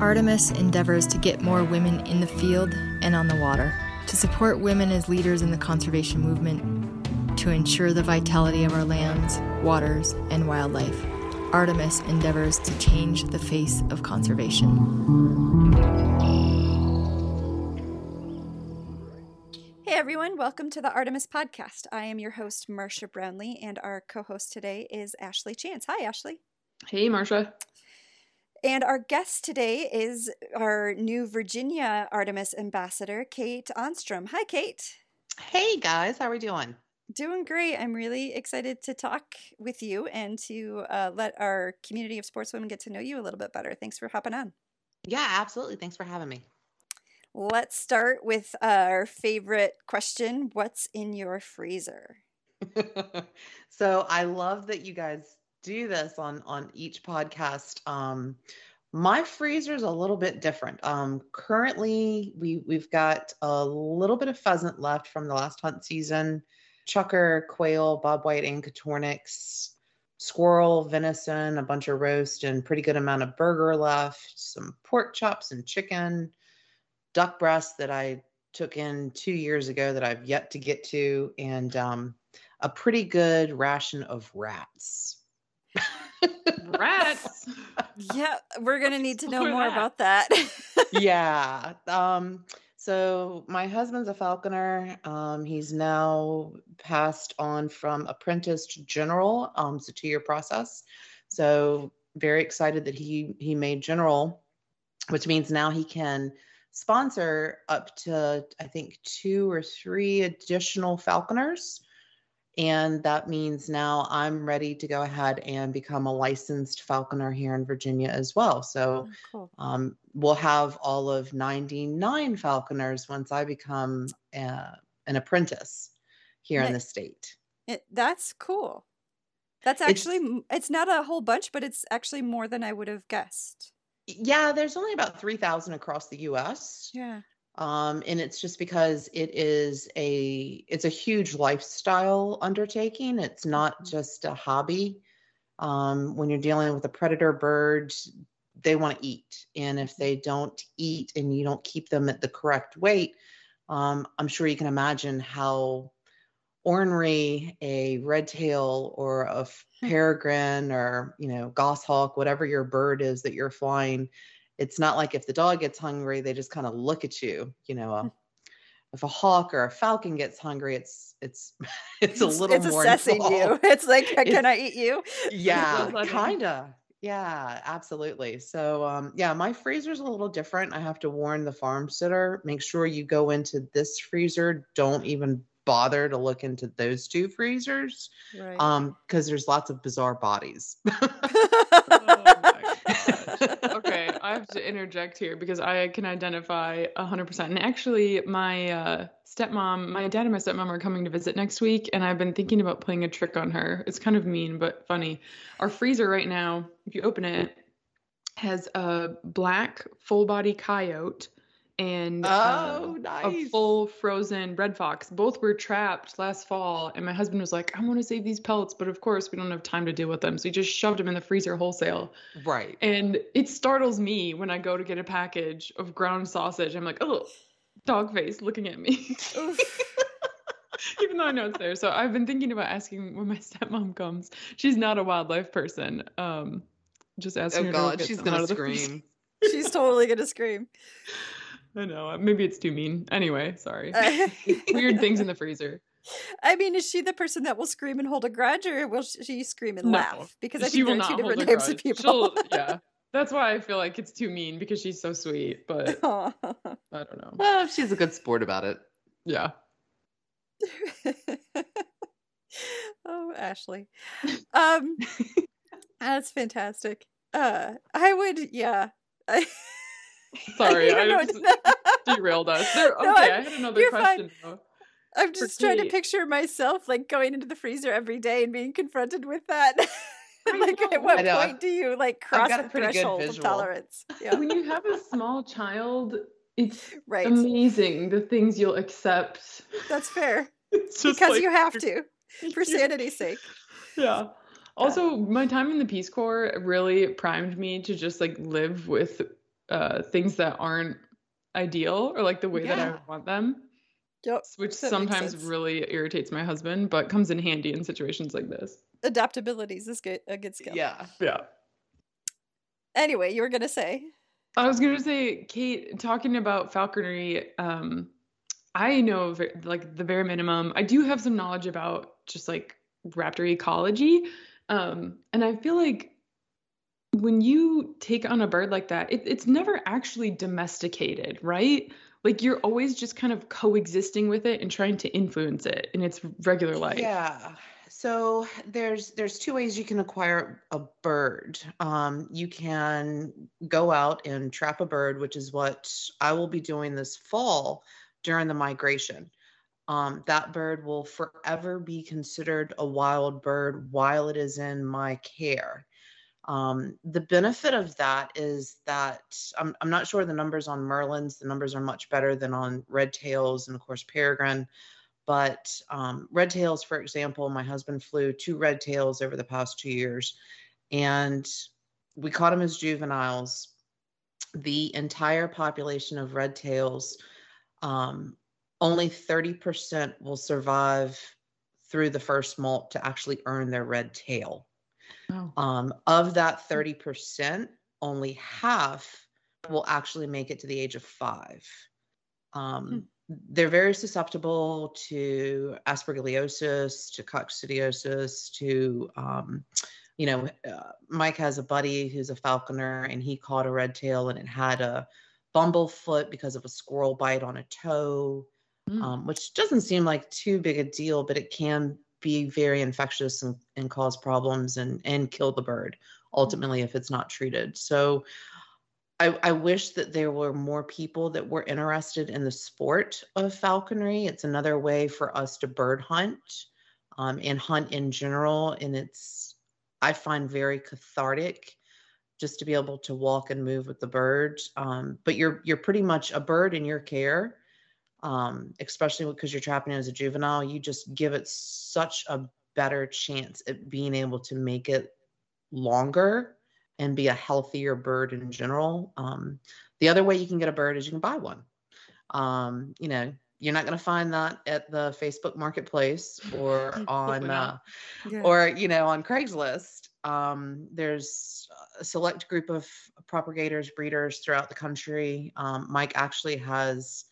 Artemis endeavors to get more women in the field and on the water, to support women as leaders in the conservation movement, to ensure the vitality of our lands, waters, and wildlife. Artemis endeavors to change the face of conservation. Hey everyone, welcome to the Artemis Podcast. I am your host, Marcia Brownlee, and our co host today is Ashley Chance. Hi, Ashley. Hey, Marcia. And our guest today is our new Virginia Artemis ambassador, Kate Ahnstrom. Hi, Kate. Hey, guys. How are we doing? Doing great. I'm really excited to talk with you and to uh, let our community of sportswomen get to know you a little bit better. Thanks for hopping on. Yeah, absolutely. Thanks for having me. Let's start with our favorite question What's in your freezer? so I love that you guys do this on on each podcast. Um, my freezer is a little bit different. Um, currently, we we've got a little bit of pheasant left from the last hunt season, chukar, quail, bobwhite, and coturnix, squirrel, venison, a bunch of roast, and pretty good amount of burger left. Some pork chops and chicken, duck breast that I took in two years ago that I've yet to get to, and um, a pretty good ration of rats. Rats. yeah, we're gonna need to know more that. about that. yeah. Um, so my husband's a falconer. Um, he's now passed on from apprentice to general. Um, it's a two-year process. So very excited that he he made general, which means now he can sponsor up to I think two or three additional falconers and that means now I'm ready to go ahead and become a licensed falconer here in Virginia as well. So oh, cool. um, we'll have all of 99 falconers once I become uh, an apprentice here in the state. It, that's cool. That's actually, it's, it's not a whole bunch, but it's actually more than I would have guessed. Yeah, there's only about 3,000 across the US. Yeah um, and it's just because it is a it's a huge lifestyle undertaking it's not mm-hmm. just a hobby um, when you're dealing with a predator bird they want to eat and if they don't eat and you don't keep them at the correct weight um, i'm sure you can imagine how ornery a red tail or a hmm. peregrine or you know goshawk whatever your bird is that you're flying it's not like if the dog gets hungry, they just kind of look at you. You know, a, if a hawk or a falcon gets hungry, it's it's it's a little it's more assessing involved. you. It's like, can it's, I eat you? Yeah, kinda. Yeah, absolutely. So, um, yeah, my freezer's a little different. I have to warn the farm sitter. Make sure you go into this freezer. Don't even bother to look into those two freezers, right. um, because there's lots of bizarre bodies. Have to interject here because I can identify 100%. And actually, my uh, stepmom, my dad and my stepmom are coming to visit next week, and I've been thinking about playing a trick on her. It's kind of mean, but funny. Our freezer right now, if you open it, has a black full body coyote and uh, oh, uh, nice. a full frozen red fox. Both were trapped last fall, and my husband was like, "I want to save these pelts, but of course we don't have time to deal with them." So he just shoved them in the freezer wholesale. Right. And it startles me when I go to get a package of ground sausage. I'm like, "Oh, dog face looking at me." Even though I know it's there. So I've been thinking about asking when my stepmom comes. She's not a wildlife person. Um, just asking oh, her. God, she's gonna scream. She's totally gonna scream. I know. Uh, maybe it's too mean. Anyway, sorry. Weird things in the freezer. I mean, is she the person that will scream and hold a grudge, or will she scream and no, laugh? Because I think there are two different types of people. She'll, yeah, that's why I feel like it's too mean because she's so sweet. But I don't know. Well, she's a good sport about it. Yeah. oh, Ashley. Um, that's fantastic. Uh, I would, yeah. I Sorry, I, I just derailed us. There, okay, no, I had another question though. I'm just trying to picture myself like going into the freezer every day and being confronted with that. like at what point do you like cross the threshold of tolerance? Yeah. When you have a small child, it's right. amazing the things you'll accept. That's fair. because like, you have to for sanity's sake. Yeah. Also, my time in the Peace Corps really primed me to just like live with uh, things that aren't ideal or like the way yeah. that I want them. Yep. Which that sometimes really irritates my husband, but comes in handy in situations like this. Adaptability is good, a good skill. Yeah. Yeah. Anyway, you were gonna say. I was gonna say, Kate, talking about falconry. Um, I know like the bare minimum. I do have some knowledge about just like raptor ecology, um, and I feel like when you take on a bird like that, it, it's never actually domesticated, right? Like you're always just kind of coexisting with it and trying to influence it in its regular life. Yeah. So there's there's two ways you can acquire a bird. Um, you can go out and trap a bird, which is what I will be doing this fall during the migration. Um, that bird will forever be considered a wild bird while it is in my care. Um, the benefit of that is that I'm, I'm not sure the numbers on Merlins. The numbers are much better than on red tails and, of course, peregrine. But um, red tails, for example, my husband flew two red tails over the past two years, and we caught them as juveniles. The entire population of red tails, um, only 30% will survive through the first molt to actually earn their red tail. Oh. Um, of that 30%, only half will actually make it to the age of five. Um, hmm they're very susceptible to aspergillosis, to coccidiosis, to, um, you know, uh, Mike has a buddy who's a falconer and he caught a red tail and it had a bumblefoot because of a squirrel bite on a toe, mm. um, which doesn't seem like too big a deal, but it can be very infectious and, and cause problems and, and kill the bird ultimately if it's not treated. So I, I, wish that there were more people that were interested in the sport of falconry. It's another way for us to bird hunt um, and hunt in general. And it's, I find very cathartic just to be able to walk and move with the bird. Um, but you're, you're pretty much a bird in your care, um, especially because you're trapping it as a juvenile. You just give it such a better chance at being able to make it longer and be a healthier bird in general. Um, the other way you can get a bird is you can buy one. Um, you know, you're not going to find that at the Facebook Marketplace or on, uh, yeah. or you know, on Craigslist. Um, there's a select group of propagators, breeders throughout the country. Um, Mike actually has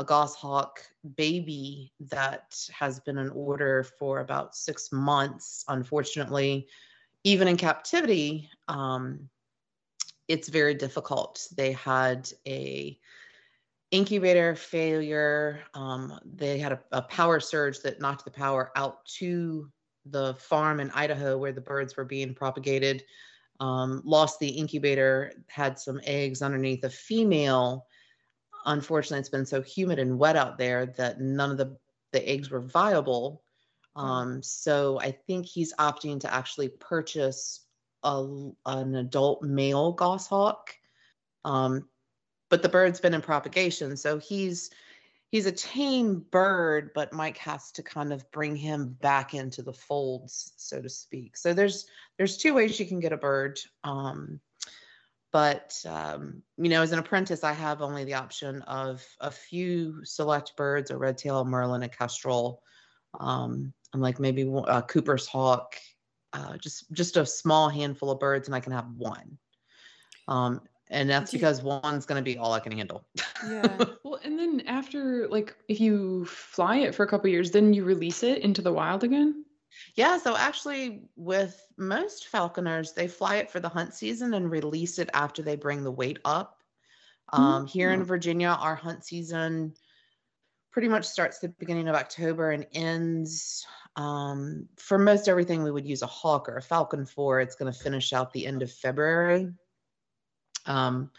a goshawk baby that has been in order for about six months. Unfortunately, even in captivity, um, it's very difficult. They had a incubator failure. Um, they had a, a, power surge that knocked the power out to the farm in Idaho where the birds were being propagated. Um, lost the incubator, had some eggs underneath a female. Unfortunately, it's been so humid and wet out there that none of the, the eggs were viable. Um, so I think he's opting to actually purchase a, an adult male goshawk. Um, but the bird's been in propagation, so he's he's a tame bird, but Mike has to kind of bring him back into the folds, so to speak. So there's there's two ways you can get a bird. Um, but um, you know, as an apprentice, I have only the option of a few select birds: a red tail, merlin, a kestrel. Um, I'm like maybe a uh, Cooper's hawk, uh, just just a small handful of birds, and I can have one. Um, and that's because one's going to be all I can handle. yeah. Well, and then after, like, if you fly it for a couple years, then you release it into the wild again. Yeah. So actually, with most falconers, they fly it for the hunt season and release it after they bring the weight up. Um, mm-hmm. Here in Virginia, our hunt season pretty much starts the beginning of October and ends um, for most everything we would use a hawk or a falcon for. It's going to finish out the end of February. Um,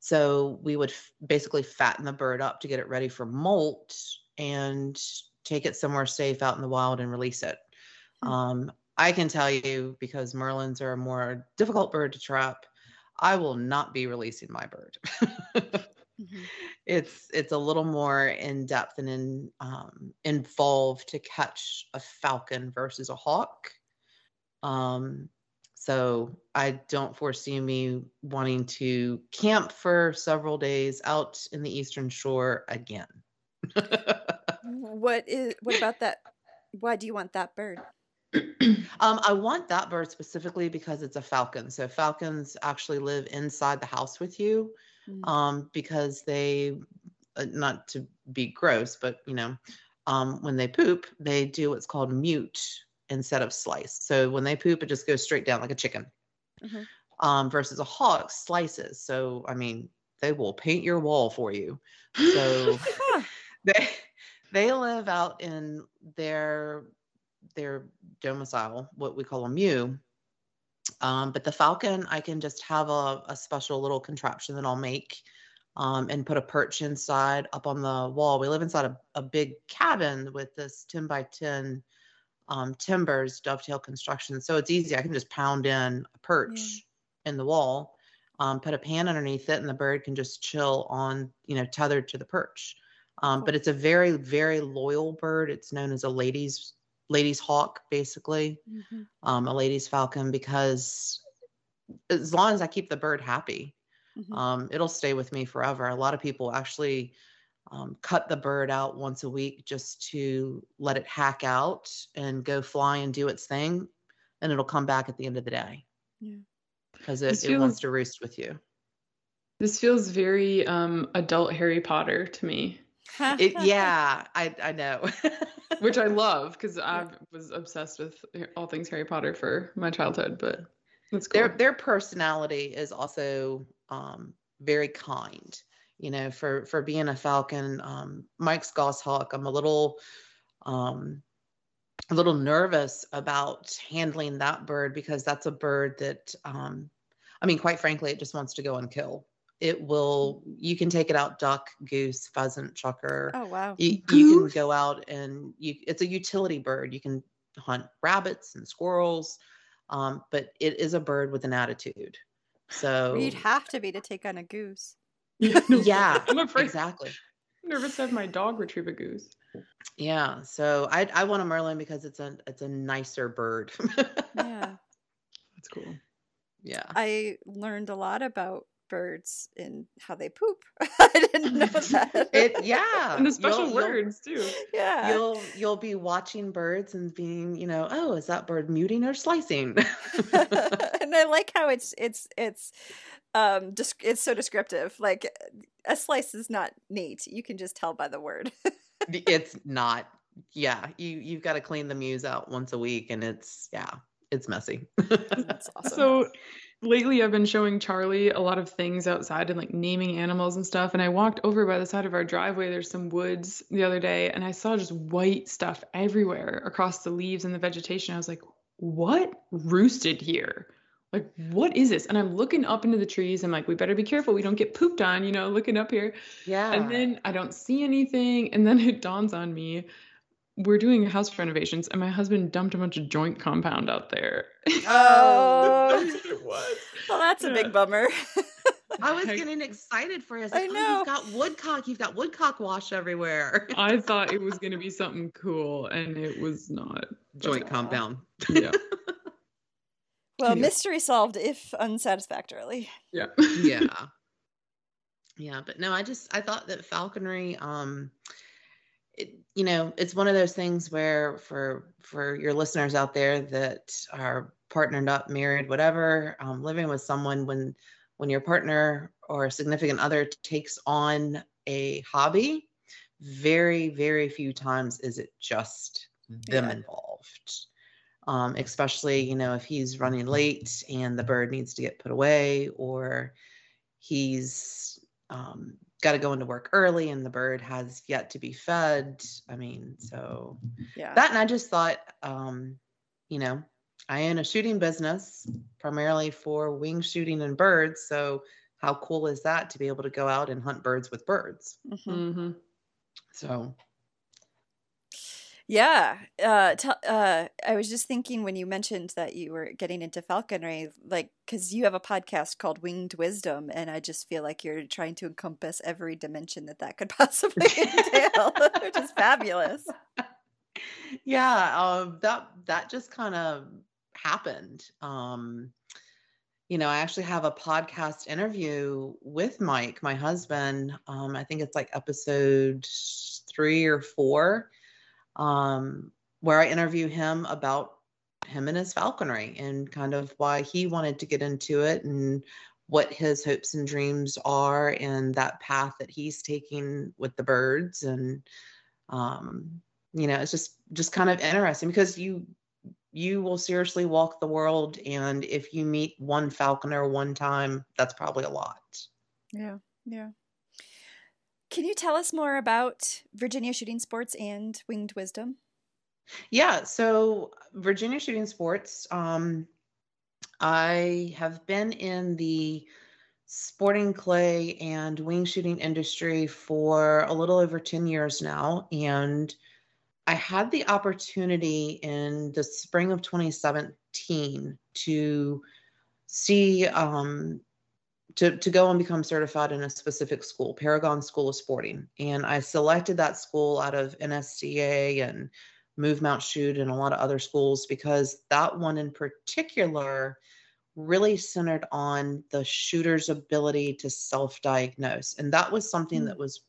so we would f- basically fatten the bird up to get it ready for molt and take it somewhere safe out in the wild and release it. Hmm. Um, I can tell you because Merlins are a more difficult bird to trap. I will not be releasing my bird. Mm-hmm. It's it's a little more in depth and in um, involved to catch a falcon versus a hawk. Um, So I don't foresee me wanting to camp for several days out in the Eastern Shore again. what is what about that? Why do you want that bird? um, I want that bird specifically because it's a falcon. So falcons actually live inside the house with you, mm. um, because they, uh, not to be gross, but you know, um, when they poop, they do what's called mute instead of slice. So when they poop, it just goes straight down like a chicken. Mm-hmm. Um, versus a hawk slices. So I mean, they will paint your wall for you. So they they live out in their their domicile, what we call a mew. Um, but the falcon, I can just have a, a special little contraption that I'll make um, and put a perch inside up on the wall. We live inside a, a big cabin with this 10 by 10 um, timbers, dovetail construction. So it's easy. I can just pound in a perch yeah. in the wall, um, put a pan underneath it, and the bird can just chill on, you know, tethered to the perch. Um. But it's a very, very loyal bird. It's known as a lady's lady's hawk, basically, mm-hmm. um, a lady's falcon, because as long as I keep the bird happy, mm-hmm. um, it'll stay with me forever. A lot of people actually um, cut the bird out once a week just to let it hack out and go fly and do its thing, and it'll come back at the end of the day. Yeah, because it, feels, it wants to roost with you. This feels very um, adult Harry Potter to me. It, yeah, I I know. Which I love because I was obsessed with all things Harry Potter for my childhood. But that's cool. Their their personality is also um, very kind. You know, for for being a Falcon, um, Mike's Goshawk, I'm a little um, a little nervous about handling that bird because that's a bird that um, I mean, quite frankly, it just wants to go and kill it will you can take it out duck goose pheasant chukar. Oh wow. You, you can go out and you it's a utility bird. You can hunt rabbits and squirrels um, but it is a bird with an attitude. So you'd have to be to take on a goose. Yeah i'm afraid. exactly. I'm nervous to have my dog retrieve a goose. Yeah so i i want a merlin because it's a it's a nicer bird. Yeah. That's cool. Yeah. I learned a lot about birds and how they poop. I didn't know that. It yeah. And the special you'll, words you'll, too. Yeah. You'll you'll be watching birds and being, you know, oh, is that bird muting or slicing? and I like how it's it's it's um it's so descriptive. Like a slice is not neat. You can just tell by the word. it's not. Yeah, you you've got to clean the mews out once a week and it's yeah, it's messy. That's awesome. So lately I've been showing Charlie a lot of things outside and like naming animals and stuff. And I walked over by the side of our driveway. There's some woods the other day, and I saw just white stuff everywhere across the leaves and the vegetation. I was like, what roosted here? Like, what is this? And I'm looking up into the trees. I'm like, we better be careful. We don't get pooped on, you know, looking up here. Yeah. And then I don't see anything. And then it dawns on me we're doing house renovations and my husband dumped a bunch of joint compound out there. Oh, it was. Well, that's a big bummer. I was getting excited for you. I, like, I know. Oh, you've got woodcock. You've got woodcock wash everywhere. I thought it was going to be something cool, and it was not. Joint compound. Yeah. well, yeah. mystery solved, if unsatisfactorily. Yeah. yeah. Yeah, but no, I just I thought that falconry. Um, it, you know, it's one of those things where for for your listeners out there that are partnered up, married, whatever, um, living with someone when when your partner or significant other takes on a hobby, very very few times is it just them yeah. involved. Um, especially you know if he's running late and the bird needs to get put away or he's um, got to go into work early and the bird has yet to be fed. I mean, so yeah. That and I just thought um, you know, I own a shooting business primarily for wing shooting and birds, so how cool is that to be able to go out and hunt birds with birds? Mm-hmm. mm-hmm. So yeah. Uh, t- uh, I was just thinking when you mentioned that you were getting into falconry, like, because you have a podcast called Winged Wisdom, and I just feel like you're trying to encompass every dimension that that could possibly entail, which is fabulous. Yeah. Um, that, that just kind of happened. Um, you know, I actually have a podcast interview with Mike, my husband. Um, I think it's like episode three or four, um, where I interview him about him and his falconry and kind of why he wanted to get into it and what his hopes and dreams are and that path that he's taking with the birds. And um, you know it's just just kind of interesting because you you will seriously walk the world. And if you meet one falconer one time that's probably a lot. Yeah. Yeah can you tell us more about virginia shooting sports and winged wisdom? Yeah so virginia shooting sports um, i have been in the sporting clay and wing shooting industry for a little over 10 years now and I had the opportunity in the spring of 2017 to see um, to, to go and become certified in a specific school, Paragon School of Sporting. And I selected that school out of NSCA and Move Mount Shoot and a lot of other schools because that one in particular really centered on the shooter's ability to self diagnose. And that was something mm. that was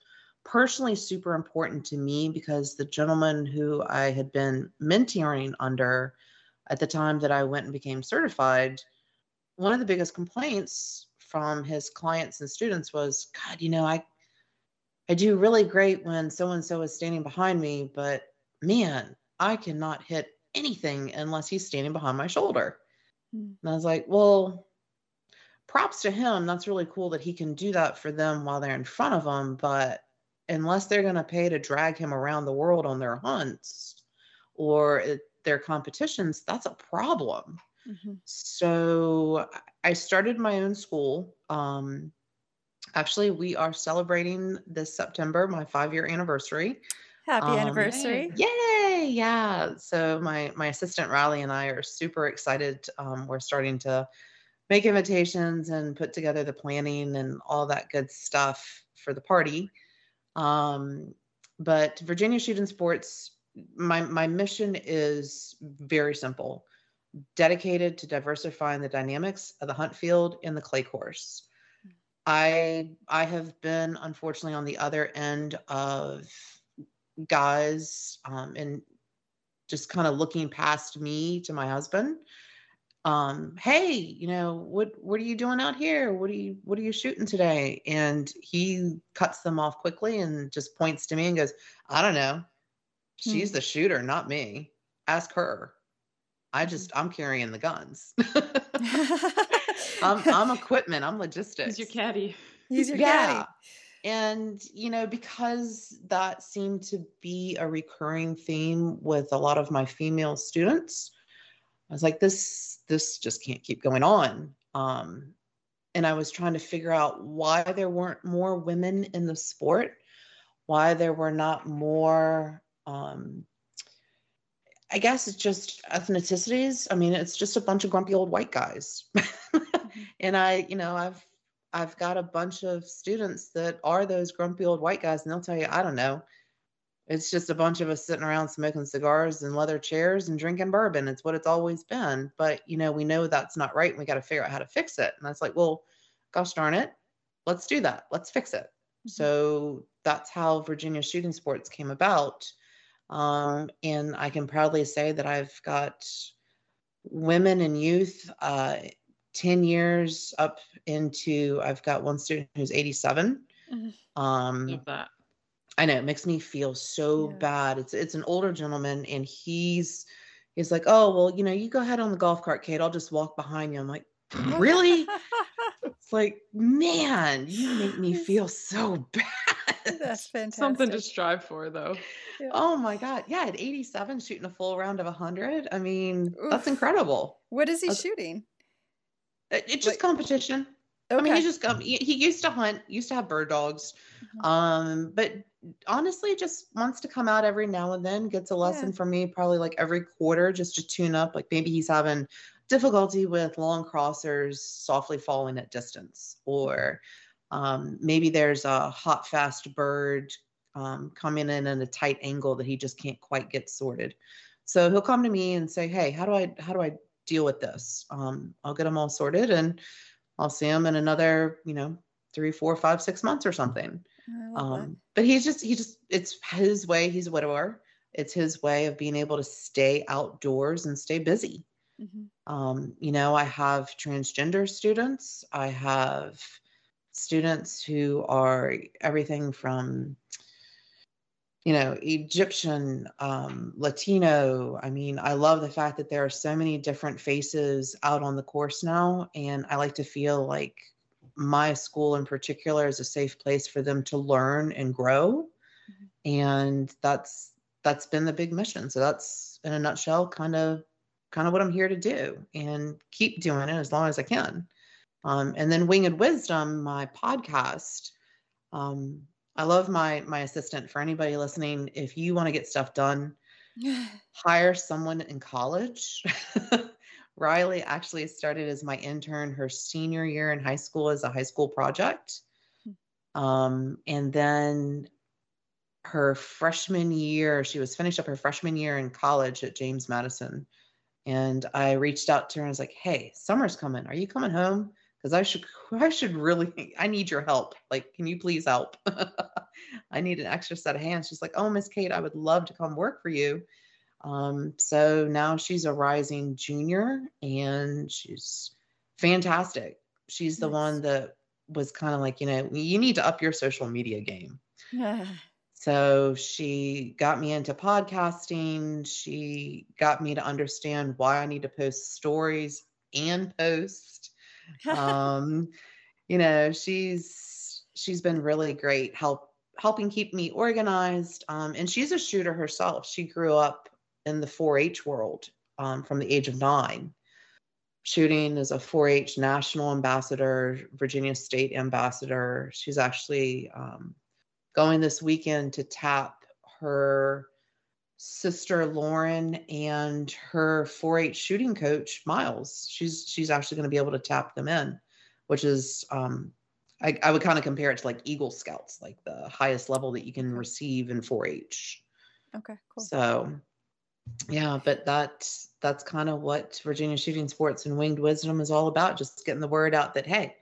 personally super important to me because the gentleman who I had been mentoring under at the time that I went and became certified, one of the biggest complaints from his clients and students was, God, you know, I I do really great when so and so is standing behind me, but man, I cannot hit anything unless he's standing behind my shoulder. Mm. And I was like, well, props to him. That's really cool that he can do that for them while they're in front of him. But unless they're going to pay to drag him around the world on their hunts or their competitions, that's a problem. Mm-hmm. So I started my own school. Um, actually, we are celebrating this September my five year anniversary. Happy um, anniversary! Yay! Yeah. So my my assistant Riley and I are super excited. Um, we're starting to make invitations and put together the planning and all that good stuff for the party. Um, but Virginia Shooting Sports, my my mission is very simple: dedicated to diversifying the dynamics of the hunt field and the clay course. I I have been unfortunately on the other end of guys um, and just kind of looking past me to my husband um, hey, you know, what what are you doing out here? What are you what are you shooting today? And he cuts them off quickly and just points to me and goes, I don't know. She's hmm. the shooter, not me. Ask her. I just I'm carrying the guns. I'm I'm equipment. I'm logistics. He's your caddy. He's your yeah. caddy. And you know, because that seemed to be a recurring theme with a lot of my female students, I was like, this this just can't keep going on. Um, and I was trying to figure out why there weren't more women in the sport, why there were not more. Um, I guess it's just ethnicities. I mean, it's just a bunch of grumpy old white guys. And I, you know, I've I've got a bunch of students that are those grumpy old white guys, and they'll tell you, I don't know, it's just a bunch of us sitting around smoking cigars and leather chairs and drinking bourbon. It's what it's always been. But, you know, we know that's not right and we got to figure out how to fix it. And that's like, well, gosh darn it, let's do that. Let's fix it. Mm-hmm. So that's how Virginia Shooting Sports came about. Um, and I can proudly say that I've got women and youth uh, 10 years up into, I've got one student who's 87. Mm-hmm. Um, Love that I know it makes me feel so yeah. bad. It's it's an older gentleman and he's he's like, oh well, you know, you go ahead on the golf cart, Kate. I'll just walk behind you. I'm like, really? it's like, man, you make me feel so bad. That's fantastic. Something to strive for, though. Yeah. Oh my god, yeah, at 87, shooting a full round of 100. I mean, Oof. that's incredible. What is he that's, shooting? It, it's just like, competition. Okay. I mean, he just um, he, he, used to hunt, used to have bird dogs, mm-hmm. um, but honestly, just wants to come out every now and then. Gets a lesson yeah. from me probably like every quarter, just to tune up. Like maybe he's having difficulty with long crossers softly falling at distance, or um, maybe there's a hot fast bird um, coming in at a tight angle that he just can't quite get sorted. So he'll come to me and say, "Hey, how do I how do I deal with this. Um, I'll get them all sorted and I'll see him in another, you know, three, four, five, six months or something. Um, but he's just, he just, it's his way. He's a widower. It's his way of being able to stay outdoors and stay busy. Mm-hmm. Um, you know, I have transgender students. I have students who are everything from, you know, Egyptian, um, Latino. I mean, I love the fact that there are so many different faces out on the course now. And I like to feel like my school in particular is a safe place for them to learn and grow. Mm-hmm. And that's that's been the big mission. So that's in a nutshell kind of kind of what I'm here to do and keep doing it as long as I can. Um, and then Winged Wisdom, my podcast. Um, I love my my assistant. For anybody listening, if you want to get stuff done, hire someone in college. Riley actually started as my intern her senior year in high school as a high school project. Hmm. Um, and then her freshman year, she was finished up her freshman year in college at James Madison. And I reached out to her and was like, hey, summer's coming. Are you coming home? Because I should I should really I need your help. Like, can you please help? I need an extra set of hands. She's like, oh, Miss Kate, I would love to come work for you. Um, so now she's a rising junior and she's fantastic. She's the one that was kind of like, you know, you need to up your social media game. so she got me into podcasting. She got me to understand why I need to post stories and post. um, you know, she's she's been really great help helping keep me organized. Um, and she's a shooter herself. She grew up in the 4-H world um, from the age of nine. Shooting as a 4-H national ambassador, Virginia State ambassador. She's actually um, going this weekend to tap her sister Lauren and her 4-H shooting coach Miles. She's she's actually going to be able to tap them in, which is um, I, I would kind of compare it to like Eagle Scouts, like the highest level that you can receive in 4-H. Okay, cool. So yeah, but that that's kind of what Virginia Shooting Sports and Winged Wisdom is all about. Just getting the word out that hey,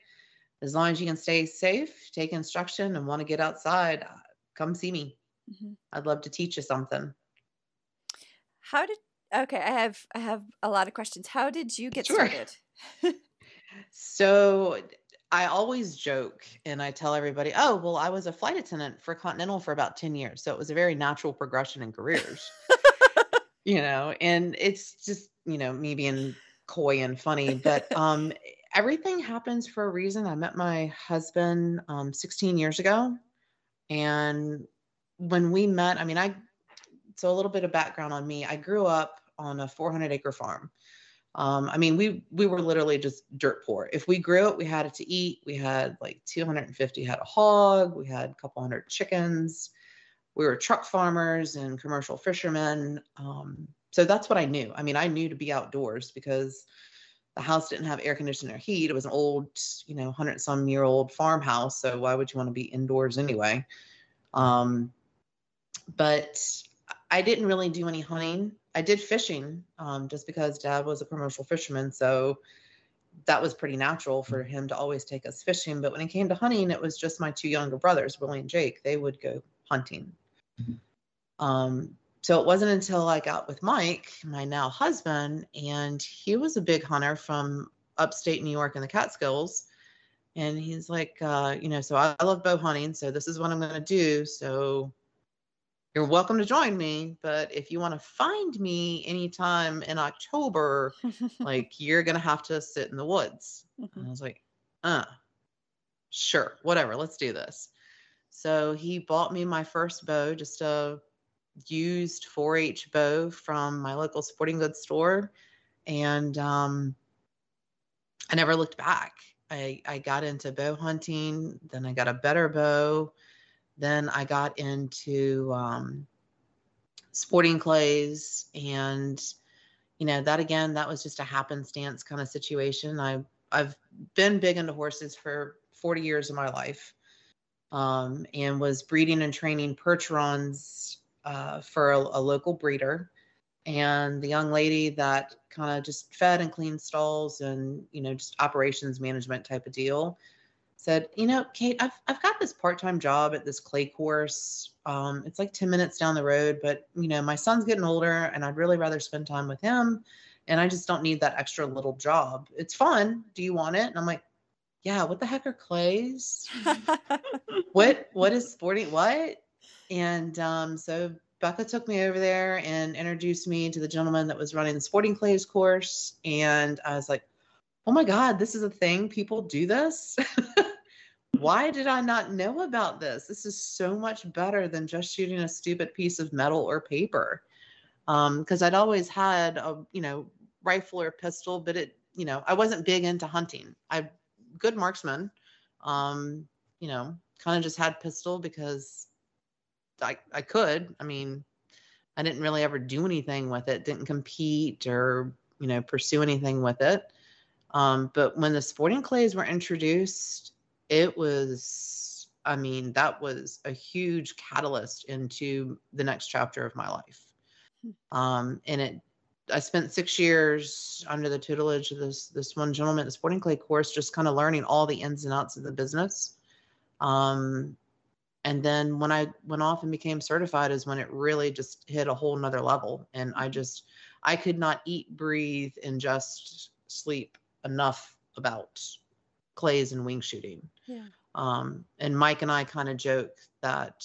as long as you can stay safe, take instruction, and want to get outside, uh, come see me. Mm-hmm. I'd love to teach you something. How did okay? I have I have a lot of questions. How did you get sure. started? so I always joke and I tell everybody, oh, well, I was a flight attendant for Continental for about 10 years. So it was a very natural progression in careers you know, and it's just, you know, me being coy and funny, but um everything happens for a reason. I met my husband um 16 years ago and when we met, I mean, I so a little bit of background on me. I grew up on a 400 acre farm. Um, I mean, we we were literally just dirt poor. If we grew it, we had it to eat. We had like 250 head of hog. We had a couple hundred chickens we were truck farmers and commercial fishermen. Um, so that's what I knew. I mean, I knew to be outdoors because the house didn't have air conditioner or heat. It was an old, you know, hundred some year old farmhouse. So why would you want to be indoors anyway? Um, but I didn't really do any hunting. I did fishing um, just because dad was a commercial fisherman. So that was pretty natural for him to always take us fishing. But when it came to hunting, it was just my two younger brothers, Willie and Jake. They would go hunting. Um, so it wasn't until I got with Mike, my now husband, and he was a big hunter from upstate New York in the Catskills. And he's like, uh, you know, so I, I love bow hunting. So this is what I'm going to do. So you're welcome to join me. But if you want to find me anytime in October, like you're going to have to sit in the woods. Mm-hmm. And I was like, uh, sure, whatever, let's do this. So he bought me my first bow, just a used 4-H bow from my local sporting goods store, and um, I never looked back. I I got into bow hunting, then I got a better bow, then I got into um, sporting clays, and you know that again, that was just a happenstance kind of situation. I I've been big into horses for 40 years of my life um, and was breeding and training percherons uh, for a, a, local breeder. and the young lady that kind of just fed and cleaned stalls and you know just operations management type of deal said you know kate i've, I've got this part-time job at this clay course um, it's like 10 minutes down the road but you know my son's getting older and i'd really rather spend time with him and i just don't need that extra little job it's fun do you want it and i'm like yeah what the heck are clays what what is sporting what and um, so Becca took me over there and introduced me to the gentleman that was running the sporting clays course. And I was like, oh my God, this is a thing. People do this. Why did I not know about this? This is so much better than just shooting a stupid piece of metal or paper. Because um, I'd always had a, you know, rifle or pistol, but it, you know, I wasn't big into hunting. I good marksman. Um, you know, kind of just had pistol because I, I could. I mean, I didn't really ever do anything with it, didn't compete or, you know, pursue anything with it. Um, but when the sporting clays were introduced, it was, I mean, that was a huge catalyst into the next chapter of my life. Hmm. Um, and it, I spent six years under the tutelage of this this one gentleman at the sporting clay course, just kind of learning all the ins and outs of the business. Um, and then when i went off and became certified is when it really just hit a whole nother level and i just i could not eat breathe and just sleep enough about clays and wing shooting yeah. um, and mike and i kind of joke that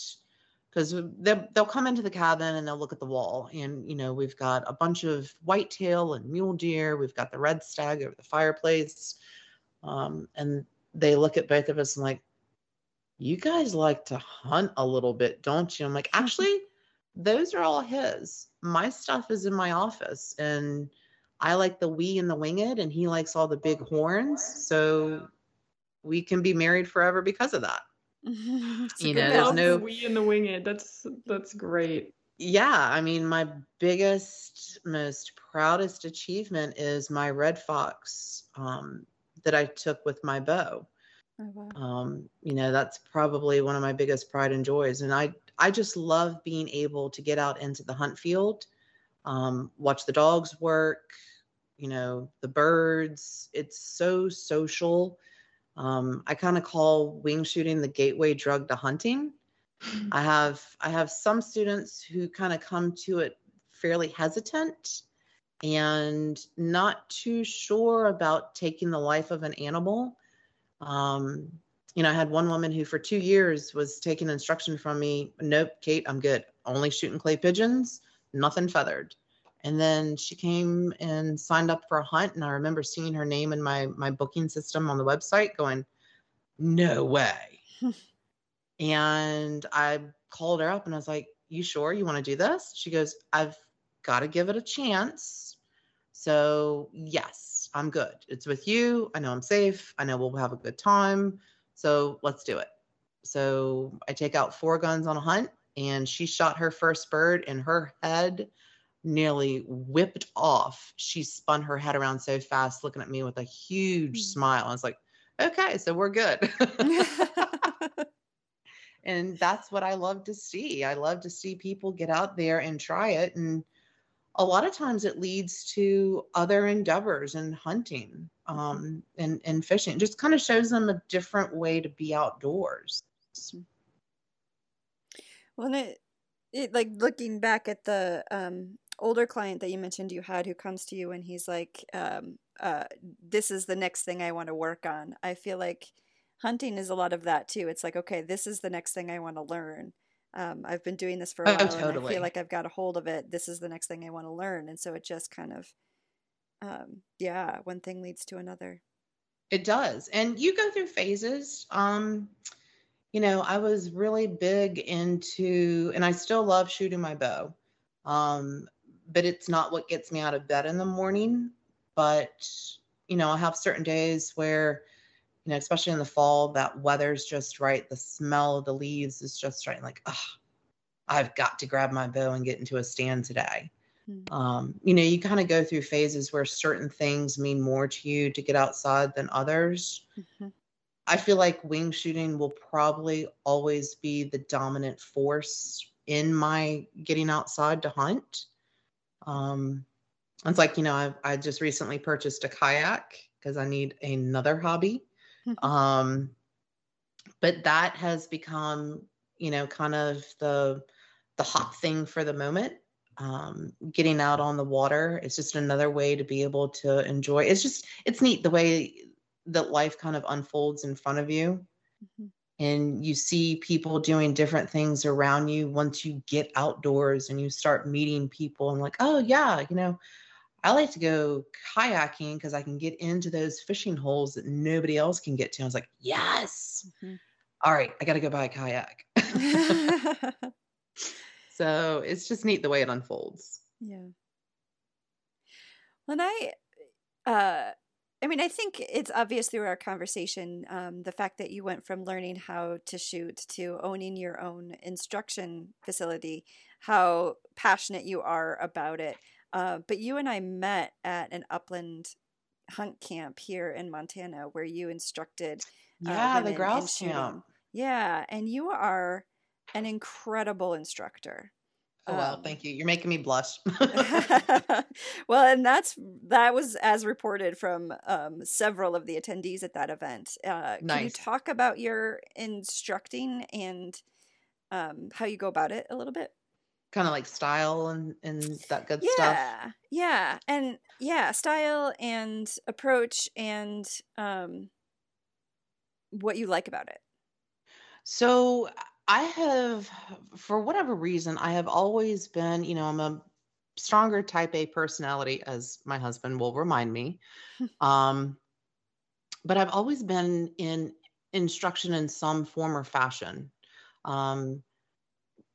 because they'll, they'll come into the cabin and they'll look at the wall and you know we've got a bunch of whitetail and mule deer we've got the red stag over the fireplace um, and they look at both of us and like you guys like to hunt a little bit, don't you? I'm like, actually, those are all his. My stuff is in my office and I like the wee and the winged and he likes all the big horns. So we can be married forever because of that. you know, there's no the wee and the winged. That's that's great. Yeah, I mean, my biggest, most proudest achievement is my red fox um, that I took with my bow. Oh, wow. um, you know, that's probably one of my biggest pride and joys. And I, I just love being able to get out into the hunt field, um, watch the dogs work, you know, the birds. It's so social. Um, I kind of call wing shooting the gateway drug to hunting. I have I have some students who kind of come to it fairly hesitant and not too sure about taking the life of an animal um, you know, I had one woman who for two years was taking instruction from me. Nope, Kate, I'm good. Only shooting clay pigeons, nothing feathered. And then she came and signed up for a hunt. And I remember seeing her name in my my booking system on the website going, no way. and I called her up and I was like, you sure you want to do this? She goes, I've got to give it a chance. So yes, I'm good. It's with you. I know I'm safe. I know we'll have a good time. So let's do it. So I take out four guns on a hunt, and she shot her first bird, and her head nearly whipped off. She spun her head around so fast, looking at me with a huge mm. smile. I was like, okay, so we're good. and that's what I love to see. I love to see people get out there and try it and a lot of times it leads to other endeavors and hunting mm-hmm. um, and, and fishing. It just kind of shows them a different way to be outdoors. Mm-hmm. Well, it, it like looking back at the um, older client that you mentioned you had who comes to you and he's like, um, uh, this is the next thing I want to work on. I feel like hunting is a lot of that too. It's like, okay, this is the next thing I want to learn um, I've been doing this for a oh, while totally. and I feel like I've got a hold of it. This is the next thing I want to learn. And so it just kind of, um, yeah, one thing leads to another. It does. And you go through phases. Um, you know, I was really big into, and I still love shooting my bow. Um, but it's not what gets me out of bed in the morning. But, you know, I have certain days where, you know, especially in the fall, that weather's just right. The smell of the leaves is just right. Like, oh, I've got to grab my bow and get into a stand today. Mm-hmm. Um, you know, you kind of go through phases where certain things mean more to you to get outside than others. Mm-hmm. I feel like wing shooting will probably always be the dominant force in my getting outside to hunt. Um, it's like, you know, I, I just recently purchased a kayak because I need another hobby. um, but that has become, you know, kind of the the hot thing for the moment. Um, getting out on the water, it's just another way to be able to enjoy. It's just it's neat the way that life kind of unfolds in front of you. Mm-hmm and you see people doing different things around you once you get outdoors and you start meeting people and like oh yeah you know i like to go kayaking because i can get into those fishing holes that nobody else can get to. I was like yes. Mm-hmm. All right i gotta go buy a kayak. So it's just neat the way it unfolds. Yeah. When i uh I mean, I think it's obvious through our conversation um, the fact that you went from learning how to shoot to owning your own instruction facility, how passionate you are about it. Uh, but you and I met at an upland hunt camp here in Montana where you instructed. Uh, yeah, the grouse camp. Yeah, and you are an incredible instructor. Oh well, um, thank you. You're making me blush. well, and that's that was as reported from um, several of the attendees at that event. Uh, nice. Can you talk about your instructing and um, how you go about it a little bit? Kind of like style and and that good yeah, stuff. Yeah, yeah, and yeah, style and approach and um, what you like about it. So I have, for whatever reason, I have always been, you know, I'm a stronger type A personality, as my husband will remind me. um, but I've always been in instruction in some form or fashion. Um,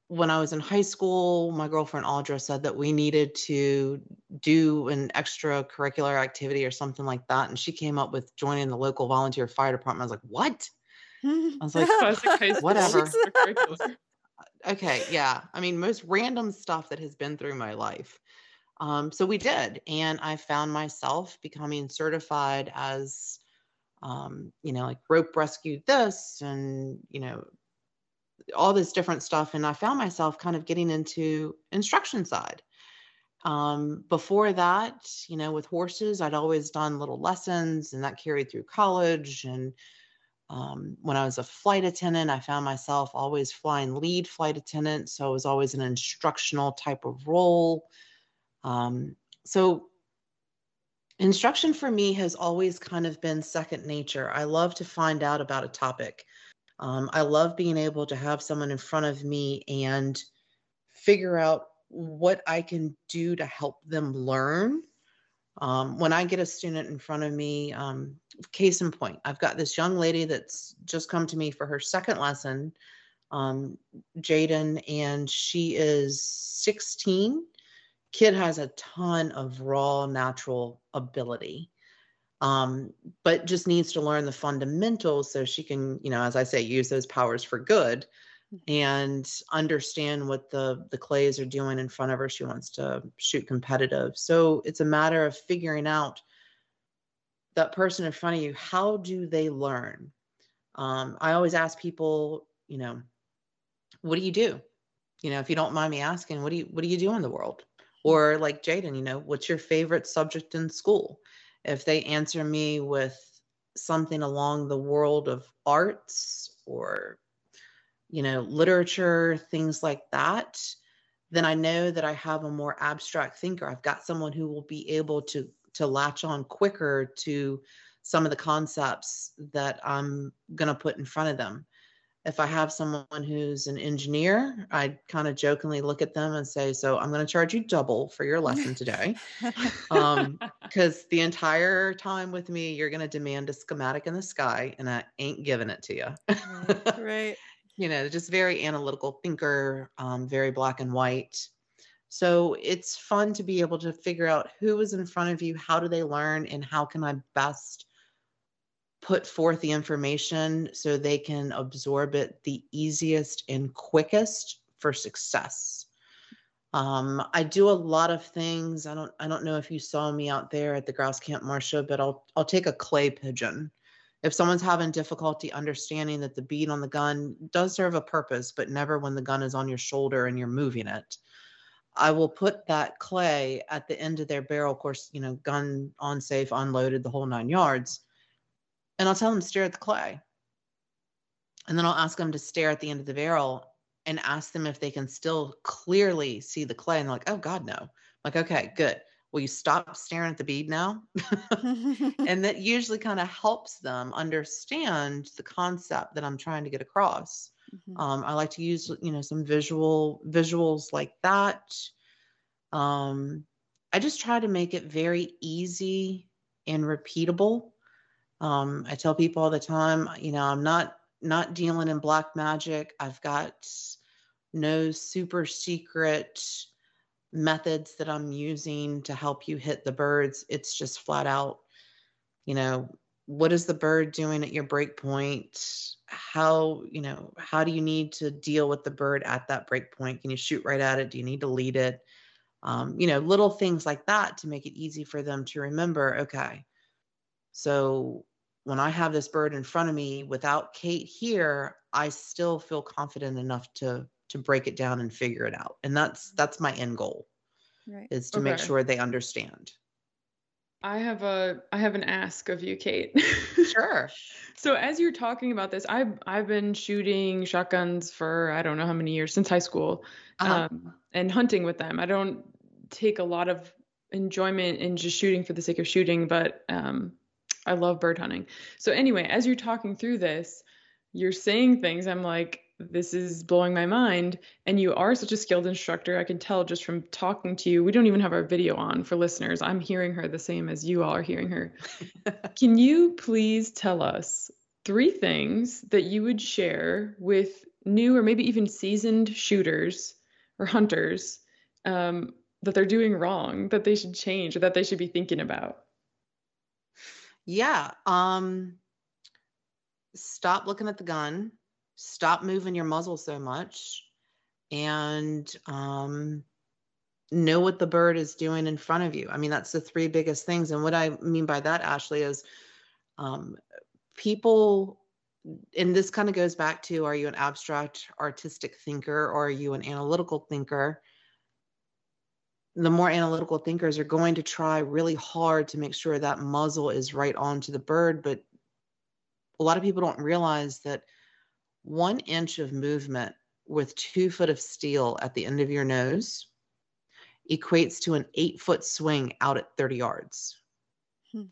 when I was in high school, my girlfriend Audra said that we needed to do an extracurricular activity or something like that. And she came up with joining the local volunteer fire department. I was like, what? I was like, whatever. okay, yeah. I mean, most random stuff that has been through my life. Um, so we did, and I found myself becoming certified as, um, you know, like rope rescued this, and you know, all this different stuff. And I found myself kind of getting into instruction side. Um, before that, you know, with horses, I'd always done little lessons, and that carried through college and um, when I was a flight attendant, I found myself always flying lead flight attendant. So it was always an instructional type of role. Um, so instruction for me has always kind of been second nature. I love to find out about a topic. Um, I love being able to have someone in front of me and figure out what I can do to help them learn um, when I get a student in front of me, um, case in point, I've got this young lady that's just come to me for her second lesson, um, Jaden, and she is 16. Kid has a ton of raw natural ability, um, but just needs to learn the fundamentals so she can, you know, as I say, use those powers for good and understand what the the clays are doing in front of her. She wants to shoot competitive. So it's a matter of figuring out that person in front of you how do they learn? Um, i always ask people you know what do you do? You know if you don't mind me asking what do you what do you do in the world? Or like jaden you know what's your favorite subject in school? If they answer me with something along the world of arts or you know, literature, things like that, then I know that I have a more abstract thinker. I've got someone who will be able to to latch on quicker to some of the concepts that I'm going to put in front of them. If I have someone who's an engineer, I kind of jokingly look at them and say, So I'm going to charge you double for your lesson today. Because um, the entire time with me, you're going to demand a schematic in the sky, and I ain't giving it to you. right. right you know, just very analytical thinker, um, very black and white. So it's fun to be able to figure out who is in front of you, how do they learn, and how can I best put forth the information so they can absorb it the easiest and quickest for success. Um, I do a lot of things. I don't I don't know if you saw me out there at the grouse camp, Marcia, but I'll I'll take a clay pigeon if someone's having difficulty understanding that the bead on the gun does serve a purpose, but never when the gun is on your shoulder and you're moving it. I will put that clay at the end of their barrel, of course, you know, gun on safe, unloaded, the whole nine yards. And I'll tell them to stare at the clay. And then I'll ask them to stare at the end of the barrel and ask them if they can still clearly see the clay. And they're like, oh God, no. I'm like, okay, good. Will you stop staring at the bead now? and that usually kind of helps them understand the concept that I'm trying to get across. Mm-hmm. Um, I like to use, you know, some visual visuals like that. Um, I just try to make it very easy and repeatable. Um, I tell people all the time, you know, I'm not not dealing in black magic. I've got no super secret methods that I'm using to help you hit the birds. It's just flat out, you know, what is the bird doing at your break point? How, you know, how do you need to deal with the bird at that break point? Can you shoot right at it? Do you need to lead it? Um, you know, little things like that to make it easy for them to remember, okay, so when I have this bird in front of me without Kate here, I still feel confident enough to to break it down and figure it out. And that's that's my end goal. Right. Is to okay. make sure they understand. I have a I have an ask of you, Kate. sure. so as you're talking about this, I've I've been shooting shotguns for I don't know how many years since high school, uh-huh. um, and hunting with them. I don't take a lot of enjoyment in just shooting for the sake of shooting, but um, I love bird hunting. So anyway, as you're talking through this, you're saying things. I'm like, this is blowing my mind. And you are such a skilled instructor. I can tell just from talking to you. We don't even have our video on for listeners. I'm hearing her the same as you all are hearing her. can you please tell us three things that you would share with new or maybe even seasoned shooters or hunters um, that they're doing wrong, that they should change, or that they should be thinking about? Yeah. Um, stop looking at the gun stop moving your muzzle so much and um, know what the bird is doing in front of you. I mean, that's the three biggest things. And what I mean by that, Ashley, is um, people, and this kind of goes back to are you an abstract artistic thinker or are you an analytical thinker? The more analytical thinkers are going to try really hard to make sure that muzzle is right onto the bird. But a lot of people don't realize that one inch of movement with two foot of steel at the end of your nose equates to an eight foot swing out at 30 yards. Hmm.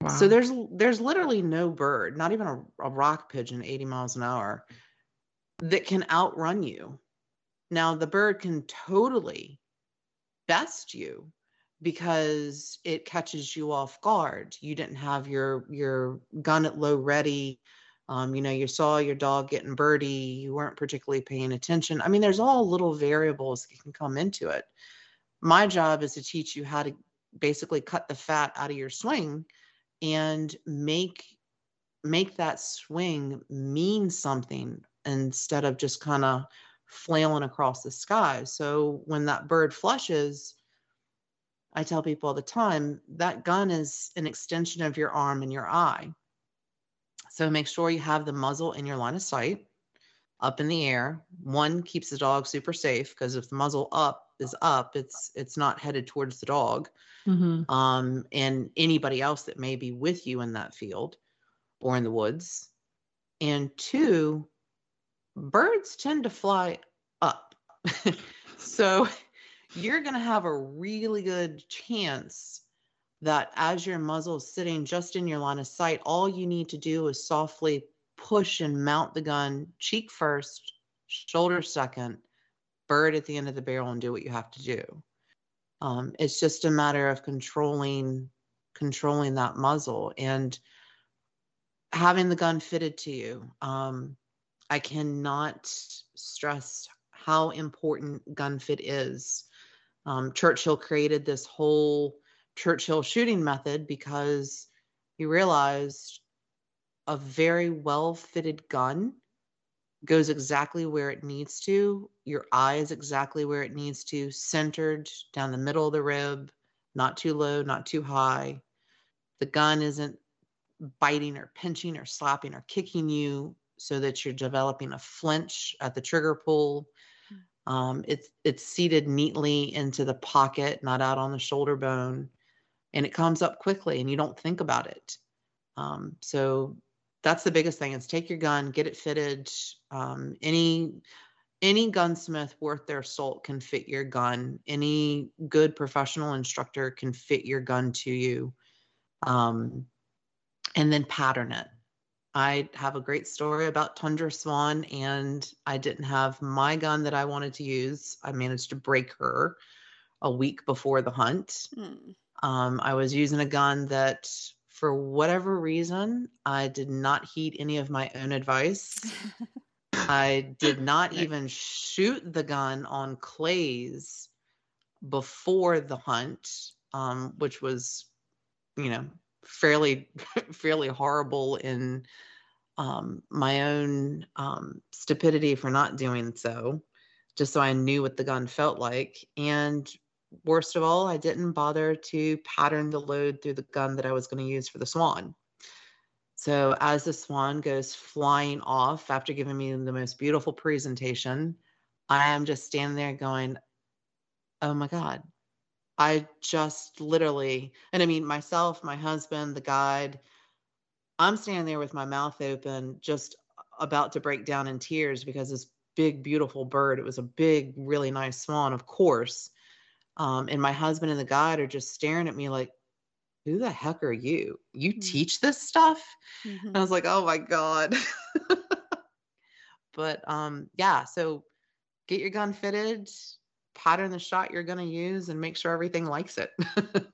Wow. So there's there's literally no bird, not even a, a rock pigeon 80 miles an hour, that can outrun you. Now the bird can totally best you because it catches you off guard. You didn't have your your gun at low ready um, you know, you saw your dog getting birdie, you weren't particularly paying attention. I mean, there's all little variables that can come into it. My job is to teach you how to basically cut the fat out of your swing and make make that swing mean something instead of just kind of flailing across the sky. So when that bird flushes, I tell people all the time that gun is an extension of your arm and your eye. So make sure you have the muzzle in your line of sight up in the air. One keeps the dog super safe because if the muzzle up is up, it's it's not headed towards the dog. Mm-hmm. Um, and anybody else that may be with you in that field or in the woods. And two, birds tend to fly up. so you're going to have a really good chance that as your muzzle is sitting just in your line of sight, all you need to do is softly push and mount the gun cheek first, shoulder second, bird at the end of the barrel, and do what you have to do. Um, it's just a matter of controlling controlling that muzzle and having the gun fitted to you. Um, I cannot stress how important gun fit is. Um, Churchill created this whole Churchill shooting method because he realized a very well fitted gun goes exactly where it needs to. Your eye is exactly where it needs to, centered down the middle of the rib, not too low, not too high. The gun isn't biting or pinching or slapping or kicking you so that you're developing a flinch at the trigger pull. Um, it's it's seated neatly into the pocket, not out on the shoulder bone, and it comes up quickly, and you don't think about it. Um, so that's the biggest thing: is take your gun, get it fitted. Um, any any gunsmith worth their salt can fit your gun. Any good professional instructor can fit your gun to you, um, and then pattern it. I have a great story about Tundra Swan, and I didn't have my gun that I wanted to use. I managed to break her a week before the hunt. Mm. Um, I was using a gun that, for whatever reason, I did not heed any of my own advice. I did not even shoot the gun on clays before the hunt, um, which was, you know, fairly fairly horrible in um, my own um, stupidity for not doing so, just so I knew what the gun felt like. And worst of all, I didn't bother to pattern the load through the gun that I was going to use for the swan. So as the swan goes flying off after giving me the most beautiful presentation, I am just standing there going, oh my God, I just literally, and I mean, myself, my husband, the guide, I'm standing there with my mouth open, just about to break down in tears because this big, beautiful bird, it was a big, really nice swan, of course. Um, and my husband and the guide are just staring at me like, who the heck are you? You mm-hmm. teach this stuff? Mm-hmm. I was like, oh my God. but um, yeah, so get your gun fitted, pattern the shot you're going to use and make sure everything likes it.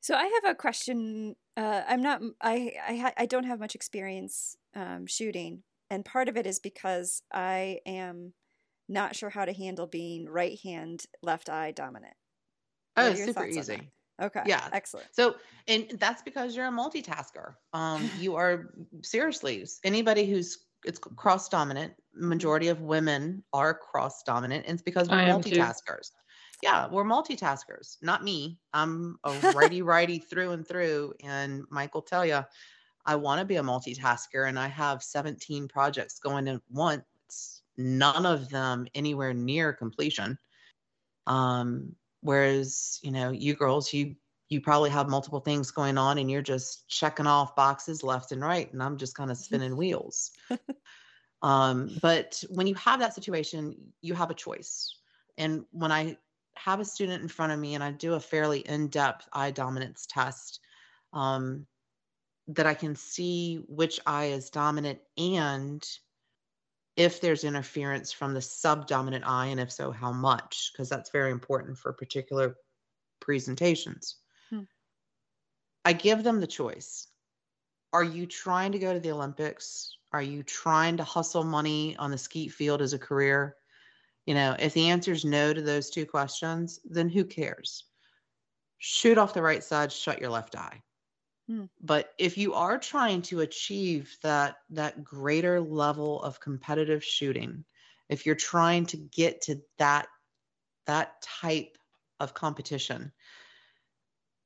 so I have a question. Uh, I'm not. I I, ha- I don't have much experience um, shooting, and part of it is because I am not sure how to handle being right hand, left eye dominant. Oh, super easy. Okay. Yeah. Excellent. So, and that's because you're a multitasker. Um, you are seriously anybody who's it's cross dominant. Majority of women are cross dominant, and it's because we're multitaskers. Yeah, we're multitaskers. Not me. I'm a righty righty through and through. And Mike will tell you, I want to be a multitasker, and I have 17 projects going at once. None of them anywhere near completion. Um, whereas you know, you girls, you you probably have multiple things going on and you're just checking off boxes left and right and i'm just kind of spinning wheels um, but when you have that situation you have a choice and when i have a student in front of me and i do a fairly in-depth eye dominance test um, that i can see which eye is dominant and if there's interference from the subdominant eye and if so how much because that's very important for particular presentations hmm. I give them the choice. Are you trying to go to the Olympics? Are you trying to hustle money on the skeet field as a career? You know, if the answer is no to those two questions, then who cares? Shoot off the right side, shut your left eye. Hmm. But if you are trying to achieve that that greater level of competitive shooting, if you're trying to get to that that type of competition,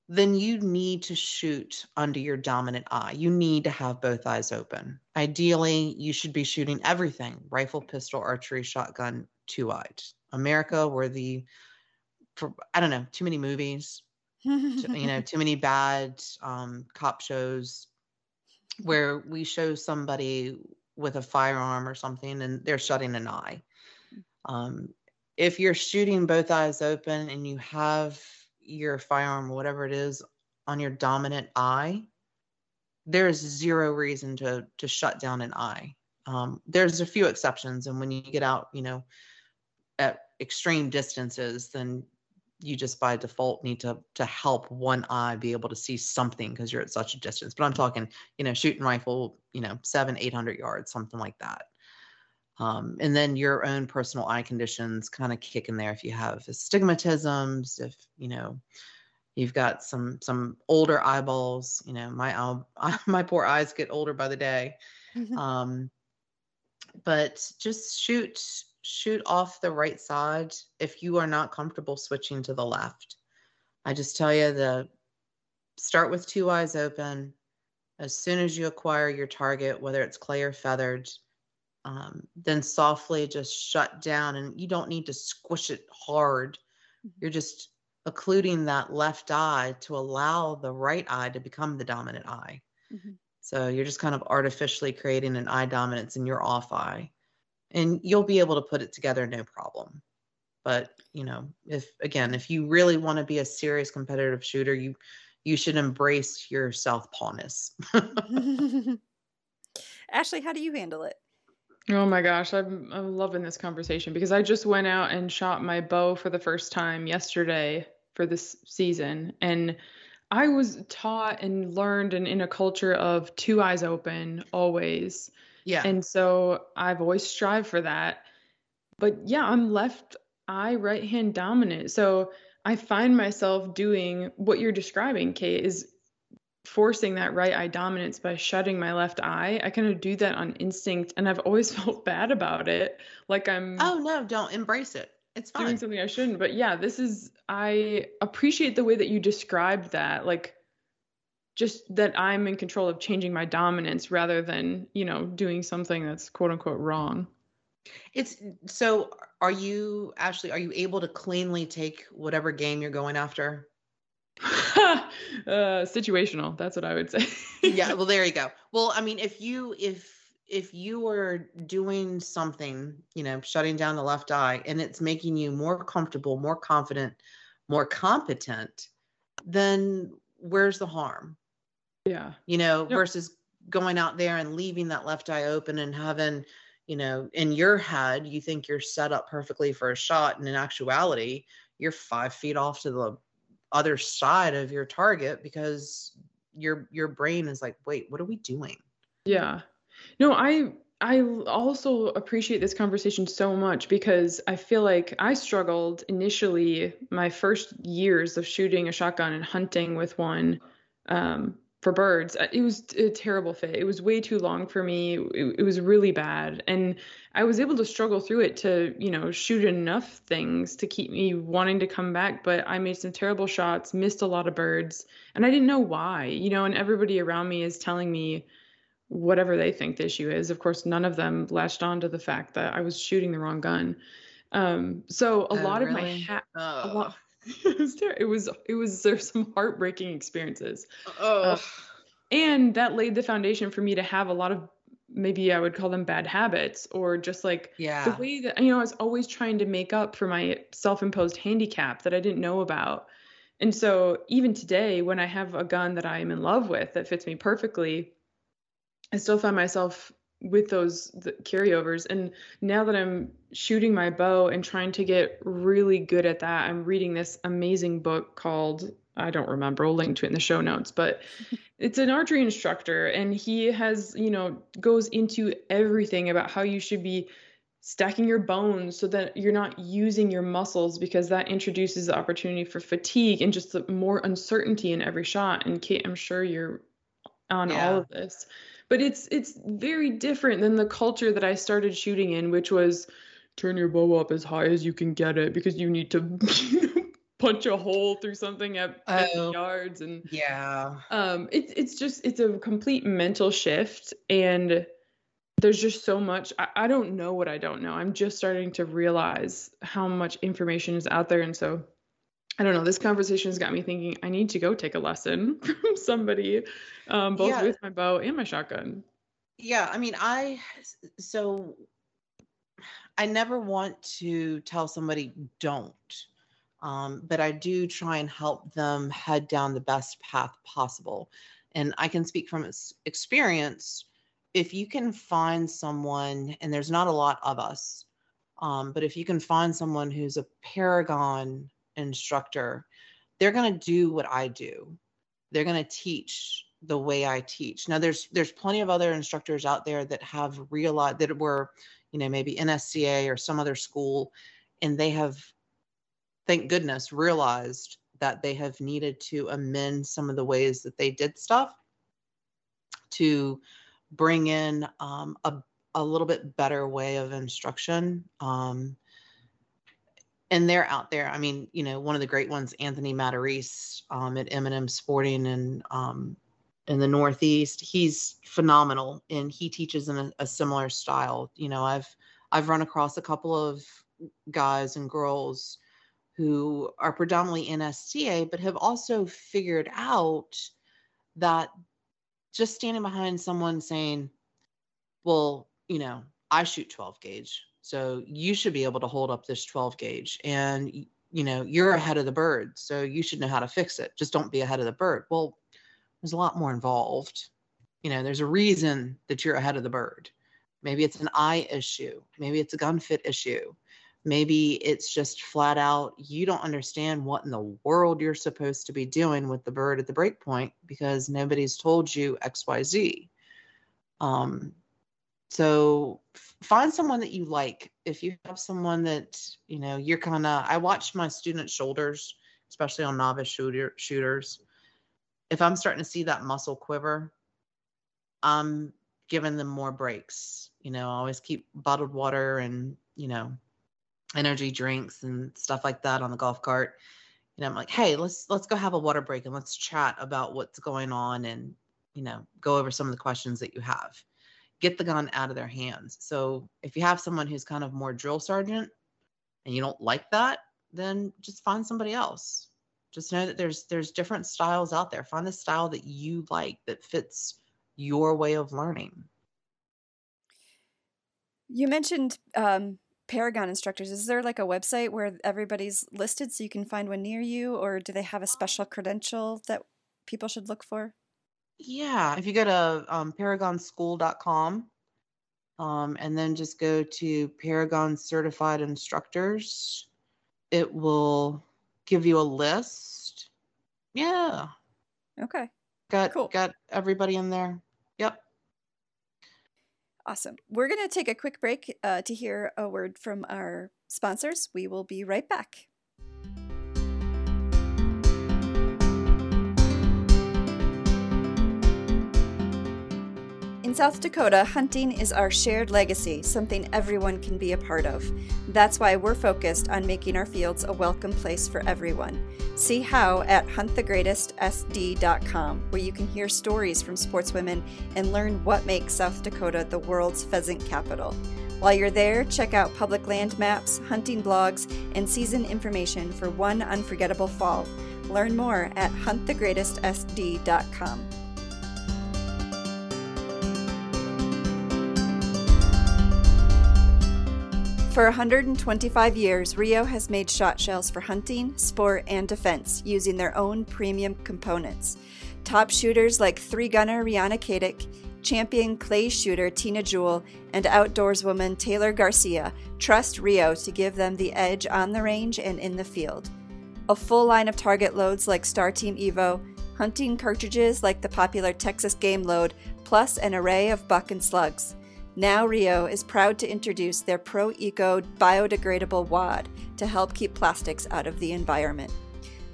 then you need to shoot under your dominant eye. You need to have both eyes open. Ideally, you should be shooting everything rifle, pistol, archery, shotgun, two eyed. America, where the, for, I don't know, too many movies, you know, too many bad um, cop shows where we show somebody with a firearm or something and they're shutting an eye. Um, if you're shooting both eyes open and you have your firearm, whatever it is, on your dominant eye, there's zero reason to to shut down an eye. Um, there's a few exceptions, and when you get out, you know, at extreme distances, then you just by default need to to help one eye be able to see something because you're at such a distance. But I'm talking, you know, shooting rifle, you know, seven, eight hundred yards, something like that. Um, and then your own personal eye conditions kind of kick in there if you have astigmatisms, if you know you've got some some older eyeballs. You know, my my poor eyes get older by the day. Mm-hmm. Um, but just shoot shoot off the right side if you are not comfortable switching to the left. I just tell you the start with two eyes open. As soon as you acquire your target, whether it's clay or feathered, um, then softly just shut down. And you don't need to squish it hard. Mm-hmm. You're just occluding that left eye to allow the right eye to become the dominant eye. Mm-hmm. So you're just kind of artificially creating an eye dominance in your off eye. And you'll be able to put it together no problem. But, you know, if again, if you really want to be a serious competitive shooter, you you should embrace your southpawness. Ashley, how do you handle it? Oh my gosh, I'm I'm loving this conversation because I just went out and shot my bow for the first time yesterday for this season and I was taught and learned and in a culture of two eyes open always. Yeah. And so I've always strived for that. But yeah, I'm left eye right hand dominant. So I find myself doing what you're describing, Kate, is forcing that right eye dominance by shutting my left eye. I kind of do that on instinct and I've always felt bad about it. Like I'm Oh no, don't embrace it. It's fine. doing something I shouldn't. But yeah, this is I appreciate the way that you described that. Like just that I'm in control of changing my dominance rather than, you know, doing something that's quote unquote wrong. It's so are you actually are you able to cleanly take whatever game you're going after? uh, situational. That's what I would say. yeah. Well, there you go. Well, I mean, if you if if you were doing something, you know, shutting down the left eye, and it's making you more comfortable, more confident, more competent, then where's the harm? Yeah. You know, yep. versus going out there and leaving that left eye open and having, you know, in your head, you think you're set up perfectly for a shot. And in actuality, you're five feet off to the other side of your target because your your brain is like wait what are we doing yeah no i i also appreciate this conversation so much because i feel like i struggled initially my first years of shooting a shotgun and hunting with one um, for birds. Uh, it was a terrible fit. It was way too long for me. It, it, was really bad. And I was able to struggle through it to, you know, shoot enough things to keep me wanting to come back. But I made some terrible shots, missed a lot of birds, and I didn't know why, you know, and everybody around me is telling me whatever they think the issue is. Of course, none of them latched on to the fact that I was shooting the wrong gun. Um, so a oh, lot really? of my hat, oh. a lot, it was ter- it was it was there's some heartbreaking experiences. Oh. Uh, and that laid the foundation for me to have a lot of maybe I would call them bad habits or just like yeah. the way that you know I was always trying to make up for my self-imposed handicap that I didn't know about. And so even today when I have a gun that I am in love with that fits me perfectly, I still find myself with those carryovers. And now that i'm shooting my bow and trying to get really good at that i'm reading this amazing book called i don't remember i'll link to it in the show notes but it's an archery instructor. And he has you know goes into everything about how you should be stacking your bones so that you're not using your muscles because that introduces the opportunity for fatigue and just more uncertainty in every shot. And kate i'm sure you're on yeah. all of this but it's it's very different than the culture that I started shooting in, which was turn your bow up as high as you can get it because you need to punch a hole through something at oh, yards. And yeah. um it's it's just it's a complete mental shift. And there's just so much I, I don't know what i don't know. I'm just starting to realize how much information is out there. And so I don't know. This conversation has got me thinking. I need to go take a lesson from somebody, um, both yeah. with my bow and my shotgun. Yeah, I mean, I so I never want to tell somebody don't, um, but I do try and help them head down the best path possible. And I can speak from experience. If you can find someone, and there's not a lot of us, um, but if you can find someone who's a paragon instructor, they're going to do what I do. They're going to teach the way I teach. Now there's there's plenty of other instructors out there that have realized that were, you know, maybe NSCA or some other school and they have thank goodness realized that they have needed to amend some of the ways that they did stuff to bring in um, a, a little bit better way of instruction. Um, and they're out there. I mean, you know, one of the great ones, Anthony Matarese um, at M&M Sporting and um, in the Northeast. He's phenomenal, and he teaches in a, a similar style. You know, I've I've run across a couple of guys and girls who are predominantly in STA, but have also figured out that just standing behind someone saying, well, you know, I shoot 12 gauge, so you should be able to hold up this 12 gauge. And, you know, you're ahead of the bird, so you should know how to fix it. Just don't be ahead of the bird. Well, there's a lot more involved. You know, there's a reason that you're ahead of the bird. Maybe it's an eye issue. Maybe it's a gun fit issue. Maybe it's just flat out you don't understand what in the world you're supposed to be doing with the bird at the break point because nobody's told you XYZ. Um, so find someone that you like. If you have someone that, you know, you're kind of, I watch my students' shoulders, especially on novice shooter, shooters. If I'm starting to see that muscle quiver, I'm giving them more breaks. You know, I always keep bottled water and, you know, energy drinks and stuff like that on the golf cart. And I'm like, hey, let's let's go have a water break and let's chat about what's going on and you know go over some of the questions that you have. Get the gun out of their hands. So if you have someone who's kind of more drill sergeant and you don't like that, then just find somebody else. Just know that there's there's different styles out there. Find the style that you like that fits your way of learning. You mentioned um, Paragon instructors, is there like a website where everybody's listed so you can find one near you, or do they have a special credential that people should look for? Yeah, if you go to um, paragonschool.com um, and then just go to Paragon Certified Instructors, it will give you a list. Yeah. Okay. Got cool. got everybody in there. Yep. Awesome. We're going to take a quick break uh, to hear a word from our sponsors. We will be right back. In South Dakota, hunting is our shared legacy, something everyone can be a part of. That's why we're focused on making our fields a welcome place for everyone. See how at huntthegreatestsd.com, where you can hear stories from sportswomen and learn what makes South Dakota the world's pheasant capital. While you're there, check out public land maps, hunting blogs, and season information for one unforgettable fall. Learn more at huntthegreatestsd.com. For 125 years, Rio has made shot shells for hunting, sport, and defense using their own premium components. Top shooters like three gunner Rihanna Kadick, champion clay shooter Tina Jewell, and outdoorswoman Taylor Garcia trust Rio to give them the edge on the range and in the field. A full line of target loads like Star Team Evo, hunting cartridges like the popular Texas Game Load, plus an array of buck and slugs. Now Rio is proud to introduce their Pro Eco biodegradable wad to help keep plastics out of the environment.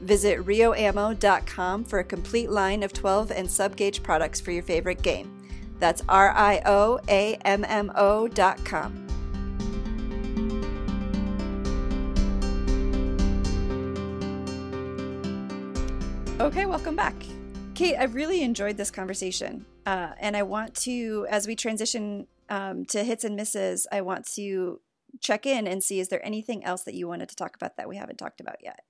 Visit rioammo.com for a complete line of 12 and sub gauge products for your favorite game. That's R I O A M M O.com. Okay, welcome back. Kate, I really enjoyed this conversation. Uh, and I want to, as we transition um, to hits and misses, I want to check in and see is there anything else that you wanted to talk about that we haven't talked about yet?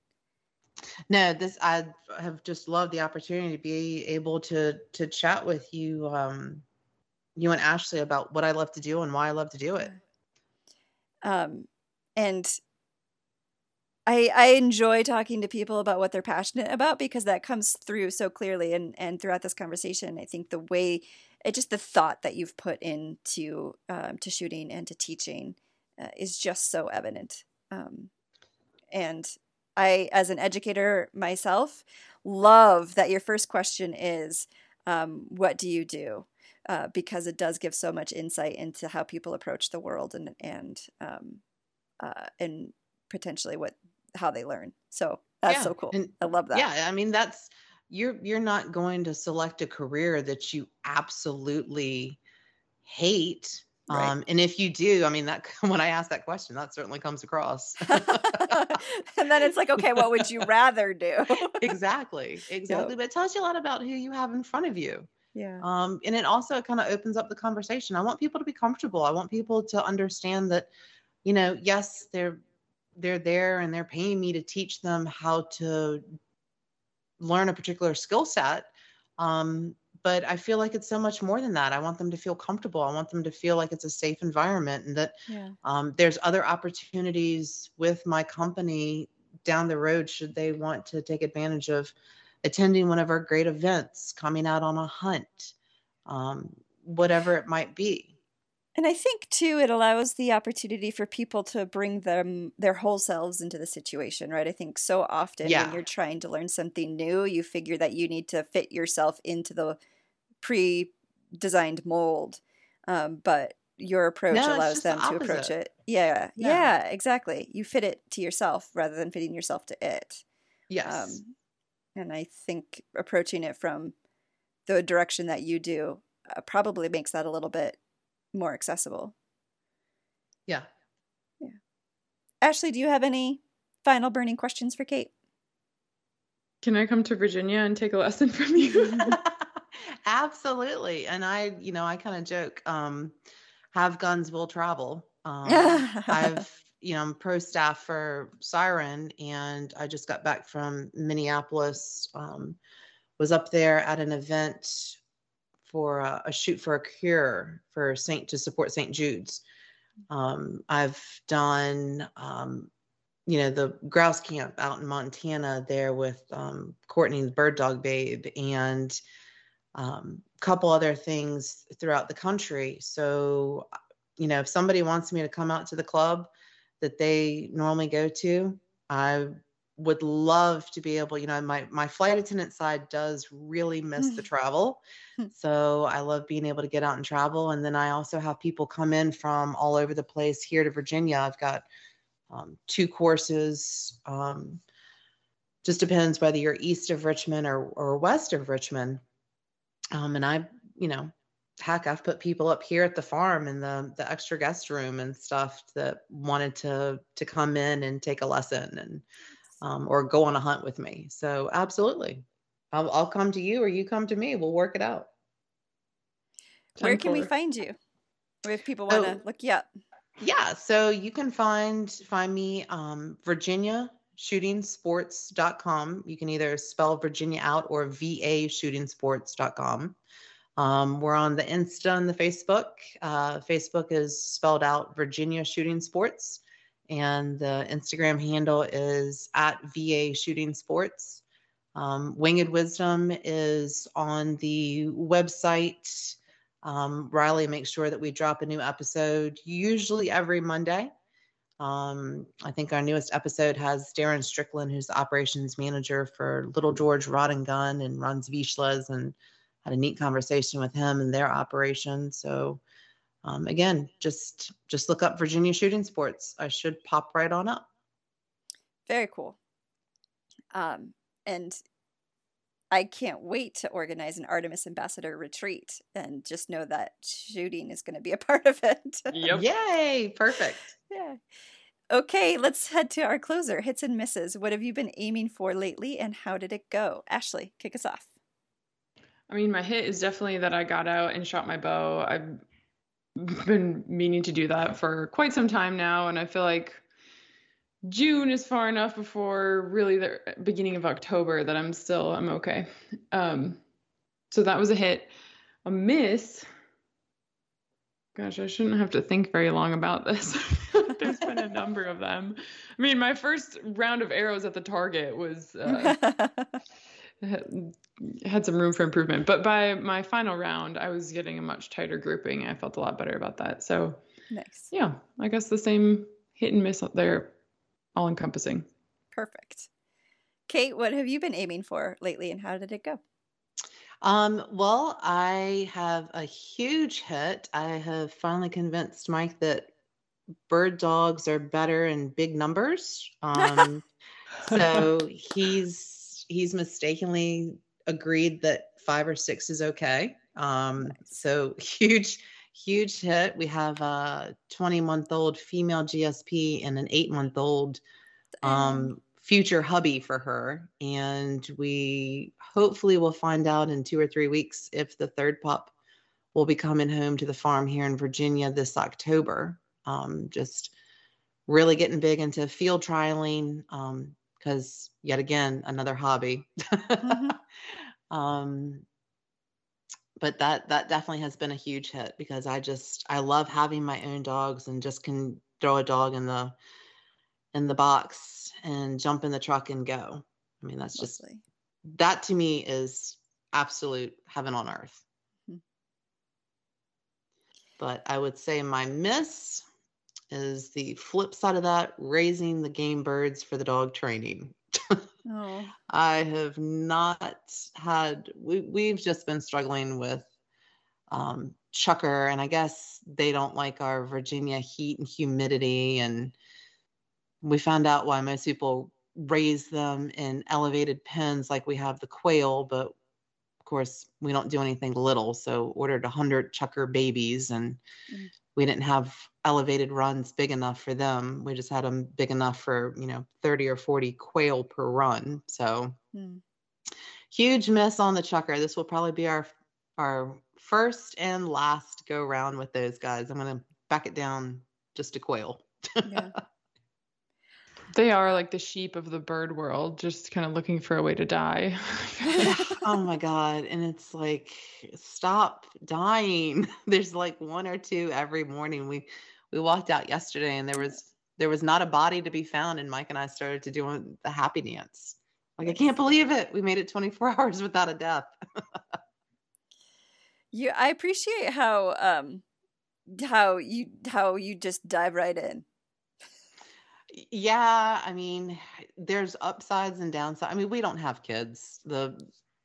No, this I have just loved the opportunity to be able to to chat with you, um, you and Ashley about what I love to do and why I love to do it. Um, and I I enjoy talking to people about what they're passionate about because that comes through so clearly and and throughout this conversation. I think the way it just the thought that you've put into um, to shooting and to teaching uh, is just so evident. Um, and I, as an educator myself, love that your first question is, um, "What do you do?" Uh, because it does give so much insight into how people approach the world and and um, uh, and potentially what how they learn. So that's yeah. so cool. And I love that. Yeah, I mean that's you're you're not going to select a career that you absolutely hate Right. Um, and if you do, I mean, that when I ask that question, that certainly comes across. and then it's like, okay, what would you rather do? exactly, exactly. Yep. But it tells you a lot about who you have in front of you. Yeah. Um, and it also kind of opens up the conversation. I want people to be comfortable. I want people to understand that, you know, yes, they're they're there and they're paying me to teach them how to learn a particular skill set. Um, but I feel like it's so much more than that. I want them to feel comfortable. I want them to feel like it's a safe environment and that Yeah. um, there's other opportunities with my company down the road should they want to take advantage of attending one of our great events, coming out on a hunt, um, whatever it might be. And I think too, it allows the opportunity for people to bring them their whole selves into the situation, right? I think so often Yeah. when you're trying to learn something new, you figure that you need to fit yourself into the pre-designed mold, um, but your approach No, allows just the them to approach it. Yeah, yeah, Yeah. exactly. You fit it to yourself rather than fitting yourself to it. Yes. Um, and I think approaching it from the direction that you do uh, probably makes that a little bit more accessible. yeah. Ashley, do you have any final burning questions for Kate? Can I come to Virginia and take a lesson from you? Absolutely. And I, you know, I kind of joke, um, have guns will travel. Um, I've, you know, I'm pro staff for Syren and I just got back from Minneapolis, um, was up there at an event for a, a shoot for a cure for Saint to support St. Jude's. Um, I've done, um, you know, the grouse camp out in Montana there with um, Courtney, the bird dog babe, and um, a couple other things throughout the country. So, you know, if somebody wants me to come out to the club that they normally go to, I would love to be able, you know, my my flight attendant side does really miss the travel. So I love being able to get out and travel. And then I also have people come in from all over the place here to Virginia. I've got um, two courses. Um, just depends whether you're east of Richmond or, or west of Richmond. Um, and I, you know, heck, I've put people up here at the farm in the the extra guest room and stuff that wanted to to come in and take a lesson and um, or go on a hunt with me. So absolutely, I'll I'll come to you or you come to me. We'll work it out. Where Ten can we find you? If people want to Oh. look you up. Yeah, so you can find find me um Virginia shootingsports.com. You can either spell Virginia out or VA shootingsports.com. Um, we're on the Insta and the Facebook. Uh, Facebook is spelled out Virginia Shooting Sports, and the Instagram handle is at VA Shooting Sports. Um, Winged Wisdom is on the website. Um, Riley makes sure that we drop a new episode usually every Monday. Um, I think our newest episode has Darren Strickland, who's the operations manager for Little George Rod and Gun and runs Vizslas, and had a neat conversation with him and their operation. So, um, again, just just look up Virginia Shooting Sports. I should pop right on up. Very cool. Um, and I can't wait to organize an Artemis Ambassador retreat and just know that shooting is going to be a part of it. Yep. Yay! Perfect. yeah. Okay, let's head to our closer hits and misses. What have you been aiming for lately and how did it go? Ashley, kick us off. I mean, my hit is definitely that I got out and shot my bow. I've been meaning to do that for quite some time now, and I feel like June is far enough before really the beginning of October that I'm still I'm okay. Um, so that was a hit. A miss. Gosh, I shouldn't have to think very long about this. There's been a number of them. I mean, my first round of arrows at the target was uh, had- had some room for improvement. But by my final round, I was getting a much tighter grouping. I felt a lot better about that. So nice. yeah, I guess the same hit and miss up there, all encompassing. Perfect. Kate, what have you been aiming for lately and how did it go? Um, well, I have a huge hit. I have finally convinced Mike that bird dogs are better in big numbers. Um, so he's he's mistakenly agreed that five or six is okay. Um, so huge, huge hit. We have a 20 month old female GSP and an eight month old um, future hubby for her. And we hopefully will find out in two or three weeks if the third pup will be coming home to the farm here in Virginia this October. Um, just really getting big into field trialing because, yet again, another hobby. mm-hmm. um, but that that definitely has been a huge hit because I just I love having my own dogs and just can throw a dog in the in the box and jump in the truck and go. I mean, that's just that to me is absolute heaven on earth. Mm-hmm. But I would say my miss is the flip side of that raising the game birds for the dog training. oh. I have not had, we, we've just been struggling with um, chukar, and I guess they don't like our Virginia heat and humidity. And we found out why most people raise them in elevated pens like we have the quail, but of course we don't do anything little. So ordered 100 chukar babies, and mm. We didn't have elevated runs big enough for them. We just had them big enough for, you know, 30 or 40 quail per run. So mm. huge miss on the chukar. This will probably be our our first and last go round with those guys. I'm going to back it down just to quail. yeah. They are like the sheep of the bird world, just kind of looking for a way to die. oh my God. And it's like, stop dying. There's like one or two every morning. We we walked out yesterday and there was there was not a body to be found and mike and i started to do the happy dance like i can't believe it we made it 24 hours without a death you i appreciate how um how you how you just dive right in yeah i mean there's upsides and downsides i mean we don't have kids the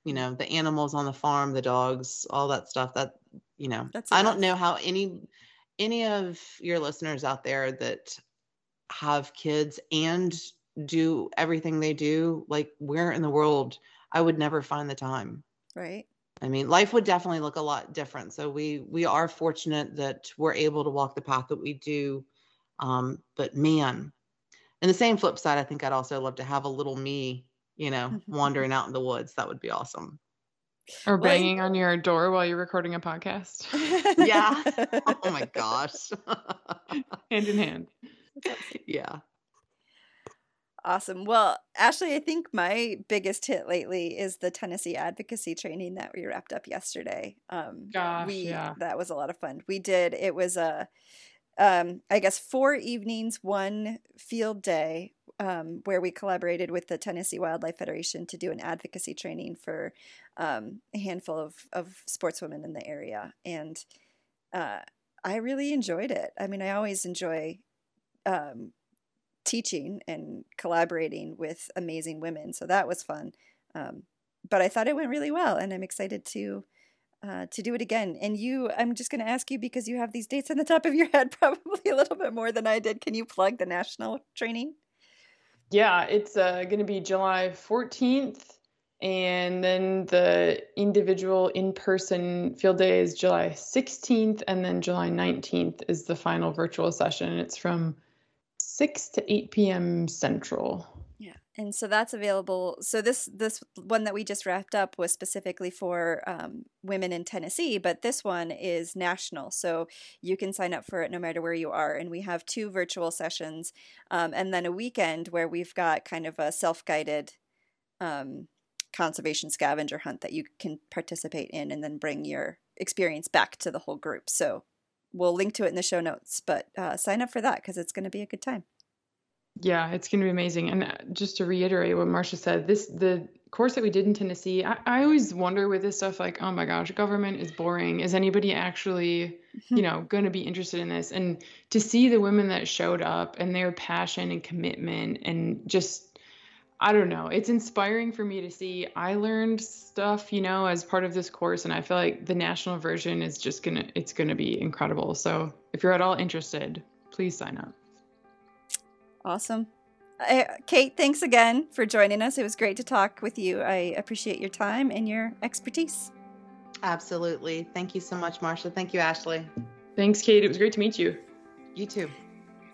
you know the animals on the farm the dogs all that stuff that you know That's i don't know how any any of your listeners out there that have kids and do everything they do, like where in the world I would never find the time. Right. I mean, life would definitely look a lot different. So we we are fortunate that we're able to walk the path that we do. Um, but man, and the same flip side, I think I'd also love to have a little me, you know, wandering out in the woods. That would be awesome. Or banging well, on your door while you're recording a podcast. yeah. Oh my gosh. hand in hand. Yeah. Awesome. Well, Ashley, I think my biggest hit lately is the Tennessee advocacy training that we wrapped up yesterday. Um, Gosh, we, yeah. That was a lot of fun. We did, it was a, um, I guess, four evenings, one field day um, where we collaborated with the Tennessee Wildlife Federation to do an advocacy training for um, a handful of, of sportswomen in the area. And uh, I really enjoyed it. I mean, I always enjoy um, teaching and collaborating with amazing women. So that was fun. Um, but I thought it went really well, and I'm excited to. Uh, to do it again. And you, I'm just going to ask you because you have these dates on the top of your head, probably a little bit more than I did. Can you plug the national training? Yeah, it's uh, going to be July 14th. And then the individual in person field day is July 16th. And then July 19th is the final virtual session. It's from 6 to 8 p.m. Central. And so that's available. So this this one that we just wrapped up was specifically for um, women in Tennessee, but this one is national. So you can sign up for it no matter where you are. And we have two virtual sessions, um, and then a weekend where we've got kind of a self guided um, conservation scavenger hunt that you can participate in, and then bring your experience back to the whole group. So we'll link to it in the show notes, but uh, sign up for that because it's going to be a good time. Yeah, it's going to be amazing. And uh, just to reiterate what Marcia said, this the course that we did in Tennessee, I, I always wonder with this stuff like, oh my gosh, government is boring. Is anybody actually, mm-hmm. you know, going to be interested in this? And to see the women that showed up and their passion and commitment and just I don't know. It's inspiring for me to see. I learned stuff, you know, as part of this course, and I feel like the national version is just gonna it's gonna be incredible. So if you're at all interested, please sign up. Awesome. Kate, thanks again for joining us. It was great to talk with you. I appreciate your time and your expertise. Absolutely. Thank you so much, Marcia. Thank you, Ashley. Thanks, Kate. It was great to meet you. You too.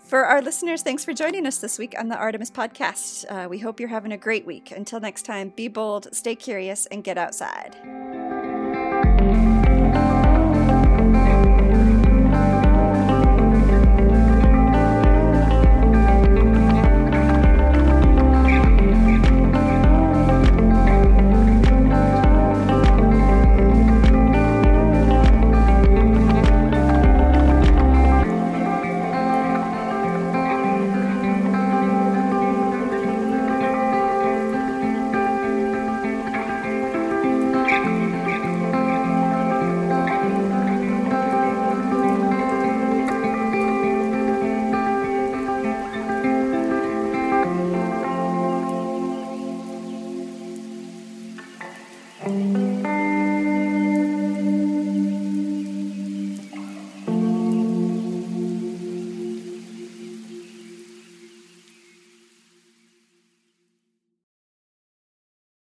For our listeners, thanks for joining us this week on the Artemis Podcast. Uh, we hope you're having a great week. Until next time, be bold, stay curious, and get outside.